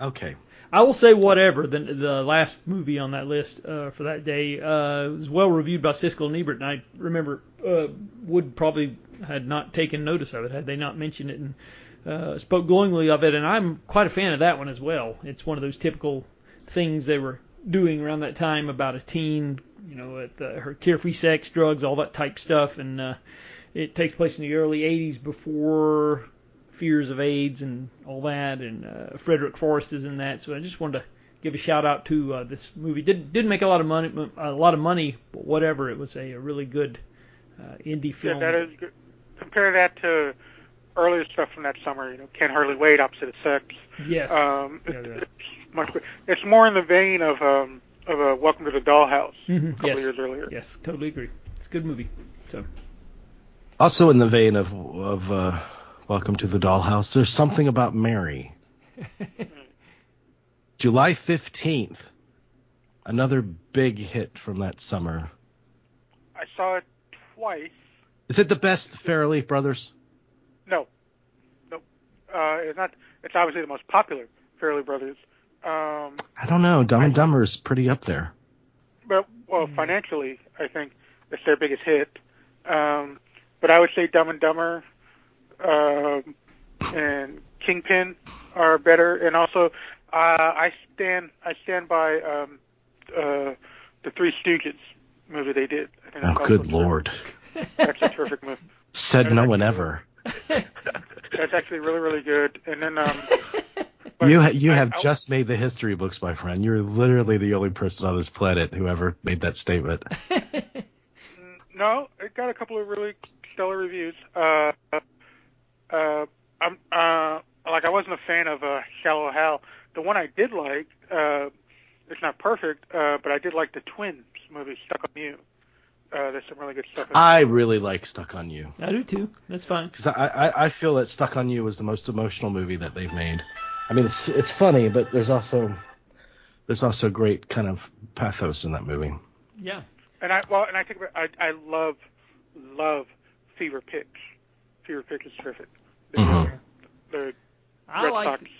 Okay. I will say whatever. The the last movie on that list uh, for that day uh, was well reviewed by Siskel and Ebert, and I remember uh, Would probably had not taken notice of it had they not mentioned it and uh, spoke glowingly of it. And I'm quite a fan of that one as well. It's one of those typical things they were doing around that time about a teen, you know, at the, her carefree sex, drugs, all that type stuff, and uh, it takes place in the early 80s before fears of AIDS and all that, and uh, Frederick Forrest is in that. So I just wanted to give a shout out to uh, this movie. Did didn't make a lot of money, a lot of money, but whatever. It was a, a really good uh, indie Yeah, film. that is good. Compare that to earlier stuff from that summer. You know, Can't Hardly Wait, Opposite of Sex. yes. Um, Yeah, it- yeah. It's much. It's more in the vein of um of a Welcome to the Dollhouse Mhm, a couple yes. years earlier. Yes, totally agree. It's a good movie. So Also in the vein of of uh, Welcome to the Dollhouse, there's something about Mary. July 15th, another big hit from that summer. I saw it twice. Is it the best Farrelly Brothers? No, no, uh, it's not. It's obviously the most popular Farrelly Brothers. Um, I don't know. Dumb and Dumber is pretty up there. but well, financially, I think it's their biggest hit. Um, but I would say Dumb and Dumber um, and Kingpin are better, and also uh, I stand I stand by um, uh, the Three Stooges movie they did. I think Oh, good lord. terrific. That's a terrific movie. Said no one ever. That's actually really really good. And then um, but You ha- you I- have I- just made the history books, my friend. You're literally the only person on this planet who ever made that statement. No, it got a couple of really stellar reviews. Uh, uh, I'm, uh, like like I wasn't a fan of uh, Shallow Hal. The one I did like, uh, it's not perfect, uh, but I did like the Twins movie, Stuck on You. Uh, there's some really good stuff. In I really like Stuck on You I do too. That's fine. because I, I I feel that Stuck on You was the most emotional movie that they've made. I mean, it's it's funny, but there's also there's also great kind of pathos in that movie. Yeah. And I well, and I think about, I I love love Fever Pitch. Fever Pitch is terrific. The, Mhm. the I Red like. Sox.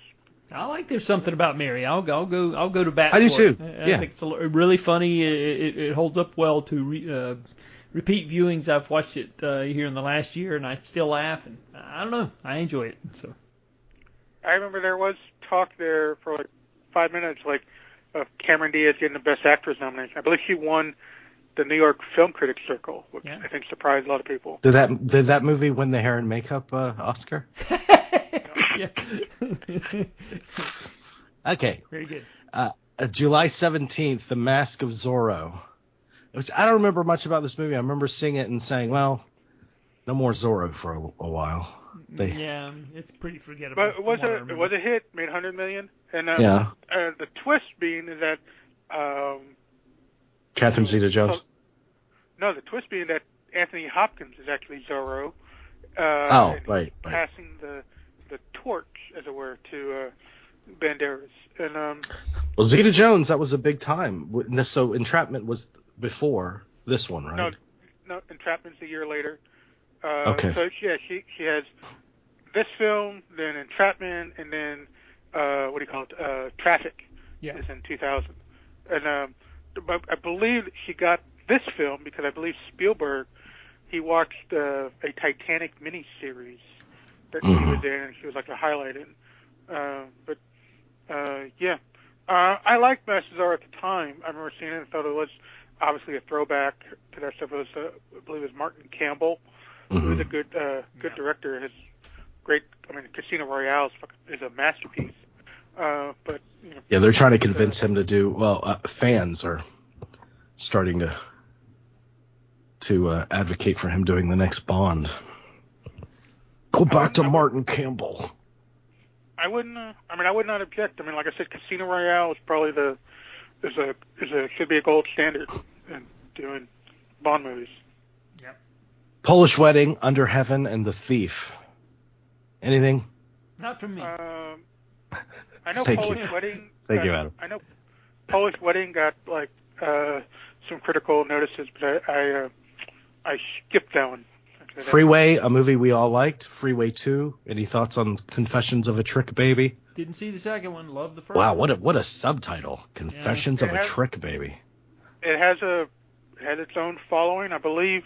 I like there's something about Mary. I'll go. I'll go. I'll go to bat. I do for it. too. I, I Yeah. think it's a, l- really funny. It, it, it holds up well to re, uh, repeat viewings. I've watched it uh, here in the last year, and I still laugh. And I don't know. I enjoy it. So I remember there was talk there for like five minutes, like of Cameron Diaz getting the Best Actress nomination. I believe she won the New York Film Critics Circle, which Yeah. I think surprised a lot of people. Did that did that movie win the hair and makeup uh, Oscar? yeah. Okay, Very good. uh, July 17th, The Mask of Zorro. Which I don't remember much about this movie. I remember seeing it and saying, well, no more Zorro for a, a while. They, Yeah, it's pretty forgettable. But it was from what I a it was a hit, made 100 million, and um, Yeah. uh, the twist being is that um, Catherine Zeta-Jones. no, the twist being that Anthony Hopkins is actually Zorro. Uh, Oh, right, right. Passing the the torch, as it were, to uh, Banderas, and um, Well, Zeta-Jones, that was a big time. So Entrapment was before this one, right? No, no, Entrapment's a year later. Uh, Okay. So yeah, she she has this film, then Entrapment, and then uh, what do you call it? Uh, Traffic Yeah. is in 2000. And um, I believe she got this film because I believe Spielberg he watched uh, a Titanic miniseries that she Mhm. was in, and she was like a highlight in. Uh, but uh, yeah, uh, I liked Master at the time. I remember seeing it and thought it was obviously a throwback to that stuff. It was, uh, I believe, it was Martin Campbell, who was a Mhm. good, uh, good Yeah. director. His great, I mean, Casino Royale is, fucking- is a masterpiece. Uh, but you know, Yeah, they're trying to convince him to do. Well, uh, fans are starting to to uh, advocate for him doing the next Bond. Go back to Martin Campbell. I wouldn't. Uh, I mean, I would not object. I mean, like I said, Casino Royale is probably the is a is a should be a gold standard in doing Bond movies. Yep. Polish Wedding, Under Heaven, and The Thief. Anything? Not from me. Um, I know Thank Polish you. Wedding. Thank got- you, Adam. I know Polish Wedding got like uh, some critical notices, but I I, uh, I skipped that one. Actually, that- Freeway, a movie we all liked. Freeway 2. Any thoughts on Confessions of a Trick Baby? Didn't see the second one. Love the first. Wow, what a what a subtitle. Confessions of It a Trick Baby. It has a it has its own following. I believe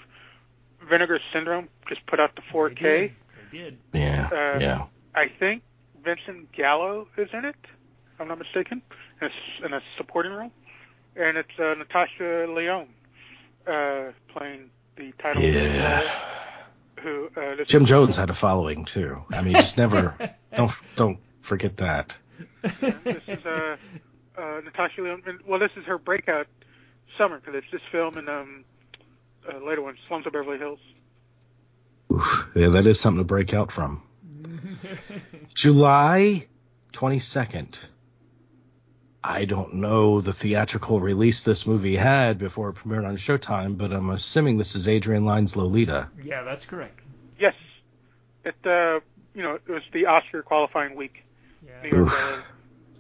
Vinegar Syndrome just put out the 4K. did. They did. Yeah, Uh, yeah. I think Vincent Gallo is in it, if I'm not mistaken, in a, s- in a supporting role. And it's uh, Natasha Lyonne uh, playing the title. Yeah. Role, Who, uh, Jim Jones had a following too. I mean, just never don't don't forget that. this is uh, uh, Natasha Lyonne. and- Well, this is her breakout summer because it's this film and um, uh, later one, Slums of Beverly Hills. Oof, yeah, that is something to break out from. July 22nd. I don't know the theatrical release this movie had before it premiered on Showtime, but I'm assuming this is Adrian Lyne's Lolita. yeah, that's correct. Yes, it uh, you know it was the Oscar qualifying week. Yeah. Oof.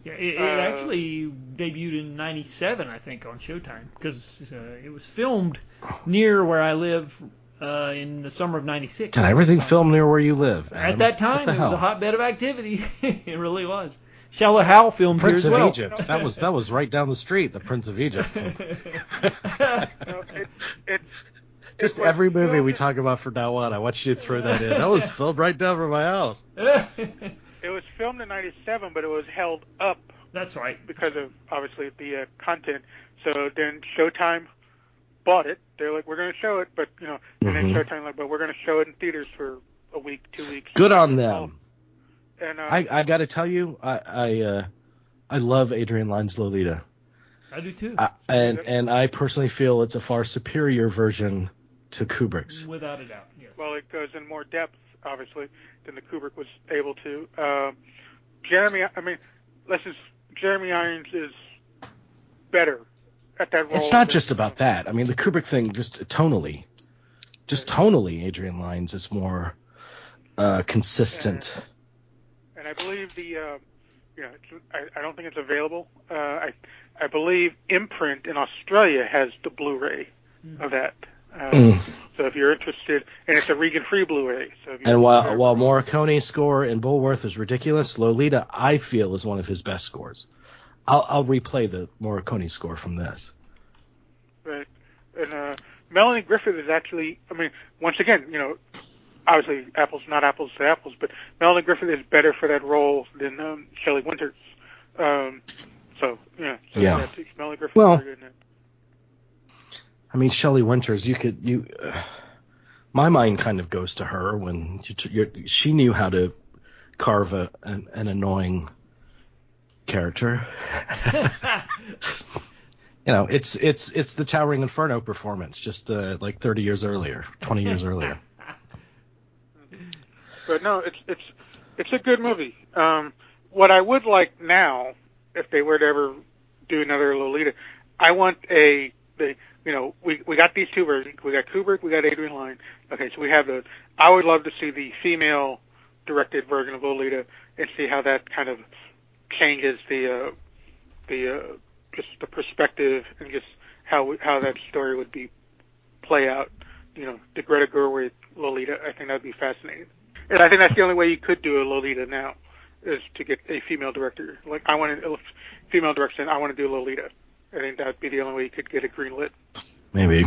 Yeah, it, it Uh, actually debuted in '97, I think, on Showtime because uh, it was filmed near where I live uh, in the summer of '96. God, everything filmed near where you live. At that time, the it was a hotbed of activity. it really was. Shallow Hal filmed Prince here of as well. Egypt. That was that was right down the street. The Prince of Egypt. No, it, it's Just it was every movie we talk about from now on, I want you to throw that in. That was filmed right down from my house. It was filmed in '97, but it was held up That's right. because of obviously the uh, content. So then Showtime bought it. They're like, we're going to show it, but you know, and then Mhm. Showtime like, but we're going to show it in theaters for a week, two weeks. Good on them. And uh, I, I got to tell you, I I, uh, I love Adrian Lyne's Lolita, I do too. I, and and I personally feel it's a far superior version to Kubrick's. Without a doubt. Yes. well, it goes in more depth, obviously, than the Kubrick was able to. Um, Jeremy. I mean, let's just Jeremy Irons is better at that role. It's not just about that. I mean, the Kubrick thing, just tonally, just tonally, Adrian Lynes is more uh, consistent. And, and I believe the, uh, you know, it's, I, I don't think it's available. Uh, I, I believe Imprint in Australia has the Blu-ray of that. Uh, Mm. So if you're interested, and it's a region-free Blu-ray. So if And while while Morricone's score in Bulworth is ridiculous, Lolita I feel is one of his best scores. I'll I'll replay the Morricone score from this. Right. And uh, Melanie Griffith is actually, I mean, once again, you know, obviously apples not apples to apples, but Melanie Griffith is better for that role than um, Shelley Winters. Um, so yeah, so Yeah. Melanie Griffith. Well- is very good in it. I mean, Shelley Winters, you could you. Uh, my mind kind of goes to her when you, t- you're, she knew how to carve a, an, an annoying character. you know, it's it's it's the Towering Inferno performance, just uh, like 30 years earlier, 20 years earlier. But no, it's it's it's a good movie. Um, what I would like now, if they were to ever do another Lolita, I want a the you know we we got these two versions. We got Kubrick, we got Adrian Lyne. Okay, so we have the. I would love to see the female directed version of Lolita and see how that kind of changes the uh, the uh, just the perspective and just how how that story would be play out. You know, the Greta Gerwig Lolita. I think that'd be fascinating. And I think that's the only way you could do a Lolita now is to get a female director. Like I want a female director, and I want to do Lolita. I think that'd be the only way you could get it greenlit. Maybe.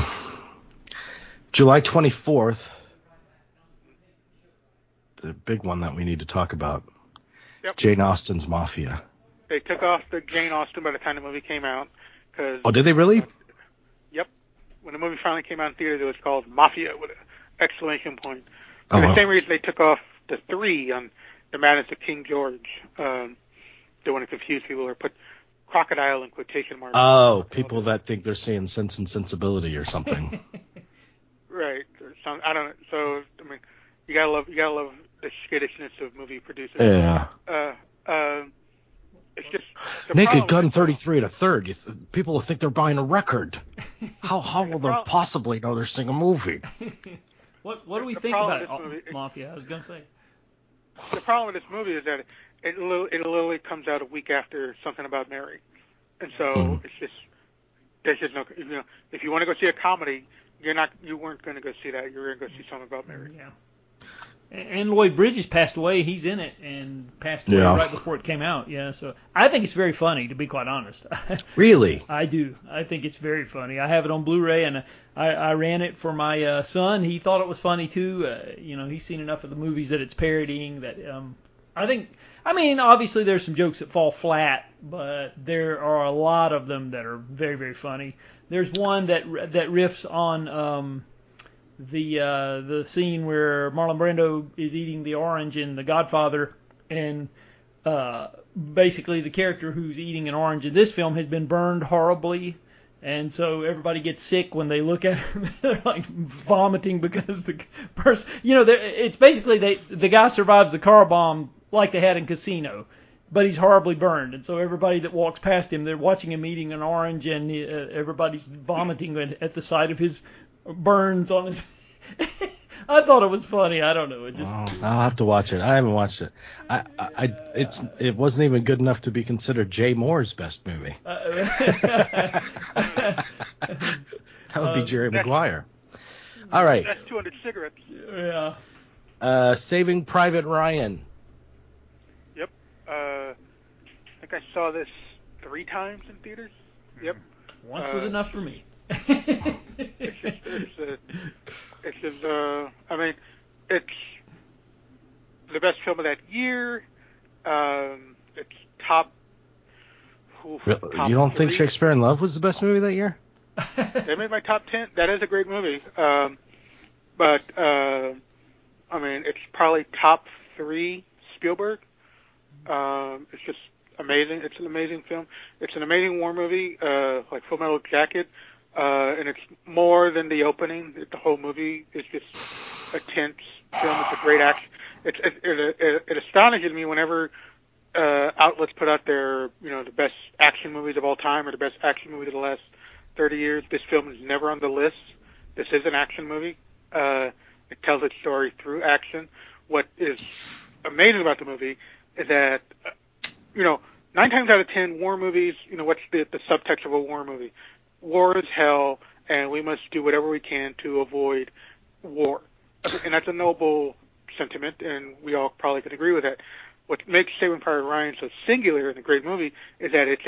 July 24th, the big one that we need to talk about. Yep. Jane Austen's Mafia. They took off the Jane Austen by the time the movie came out because Oh, did they really? Yep. When the movie finally came out in theaters, it was called Mafia with an exclamation point. Oh, For the wow. same reason they took off the three on The Madness of King George. Um, they want to confuse people or put crocodile in quotation marks. Oh, people that think they're seeing Sense and Sensibility or something. Right. Or some, I don't know. So I mean, you gotta love you gotta love the skittishness of movie producers. yeah. Uh, uh, it's just Naked Gun is- 33 to third. You th- people will think they're buying a record. How how will they prob- possibly know they're seeing a movie? What what do we think about it, movie- Mafia? I was gonna say. the problem with this movie is that it li- it literally comes out a week after something about Mary, and so Mhm. it's just there's just no you know if you want to go see a comedy you're not you weren't going to go see that you were going to go see something about Mary. Yeah. And Lloyd Bridges passed away. He's in it and passed away Yeah. right before it came out. Yeah. So I think it's very funny, to be quite honest. Really? I do. I think it's very funny. I have it on Blu-ray, and I, I ran it for my uh, son. He thought it was funny too. Uh, you know, he's seen enough of the movies that it's parodying that um, I think. I mean, obviously there's some jokes that fall flat, but there are a lot of them that are very very funny. There's one that that riffs on um, the uh, the scene where Marlon Brando is eating the orange in The Godfather, and uh, basically the character who's eating an orange in this film has been burned horribly, and so everybody gets sick when they look at him. They're like vomiting because the person, you know, it's basically they the guy survives the car bomb like they had in Casino. But he's horribly burned, and so everybody that walks past him, they're watching him eating an orange, and uh, everybody's vomiting at, at the sight of his burns on his. I thought it was funny. I don't know. It just Oh, I'll have to watch it. I haven't watched it. I, I, I it's it wasn't even good enough to be considered Jay Mohr's best movie. uh, That would be Uh, Jerry that's- Maguire. All right. That's 200 cigarettes. yeah. Uh, Saving Private Ryan. Yep. Uh, I think I saw this three times in theaters. Yep. Once was Uh, enough for me. It's just, it's, it's just, uh, I mean, it's the best film of that year. Um, it's top. oof, top You don't think. Shakespeare in Love was the best movie that year? They made my top ten. That is a great movie. Um, but uh, I mean, it's probably top three Spielberg. Um, it's just amazing. It's an amazing film. It's an amazing war movie, uh, like Full Metal Jacket, uh, and it's more than the opening. The whole movie is just a tense film. It's a great action. It, it, it, it, it astonishes me whenever uh, outlets put out their, you know, the best action movies of all time or the best action movies of the last 30 years. This film is never on the list. This is an action movie. Uh, it tells its story through action. What is amazing about the movie is that, uh, you know, nine times out of ten, war movies, you know, what's the, the subtext of a war movie? War is hell, and we must do whatever we can to avoid war. And that's a noble sentiment, and we all probably could agree with that. What makes Saving Private Ryan so singular in a great movie is that it's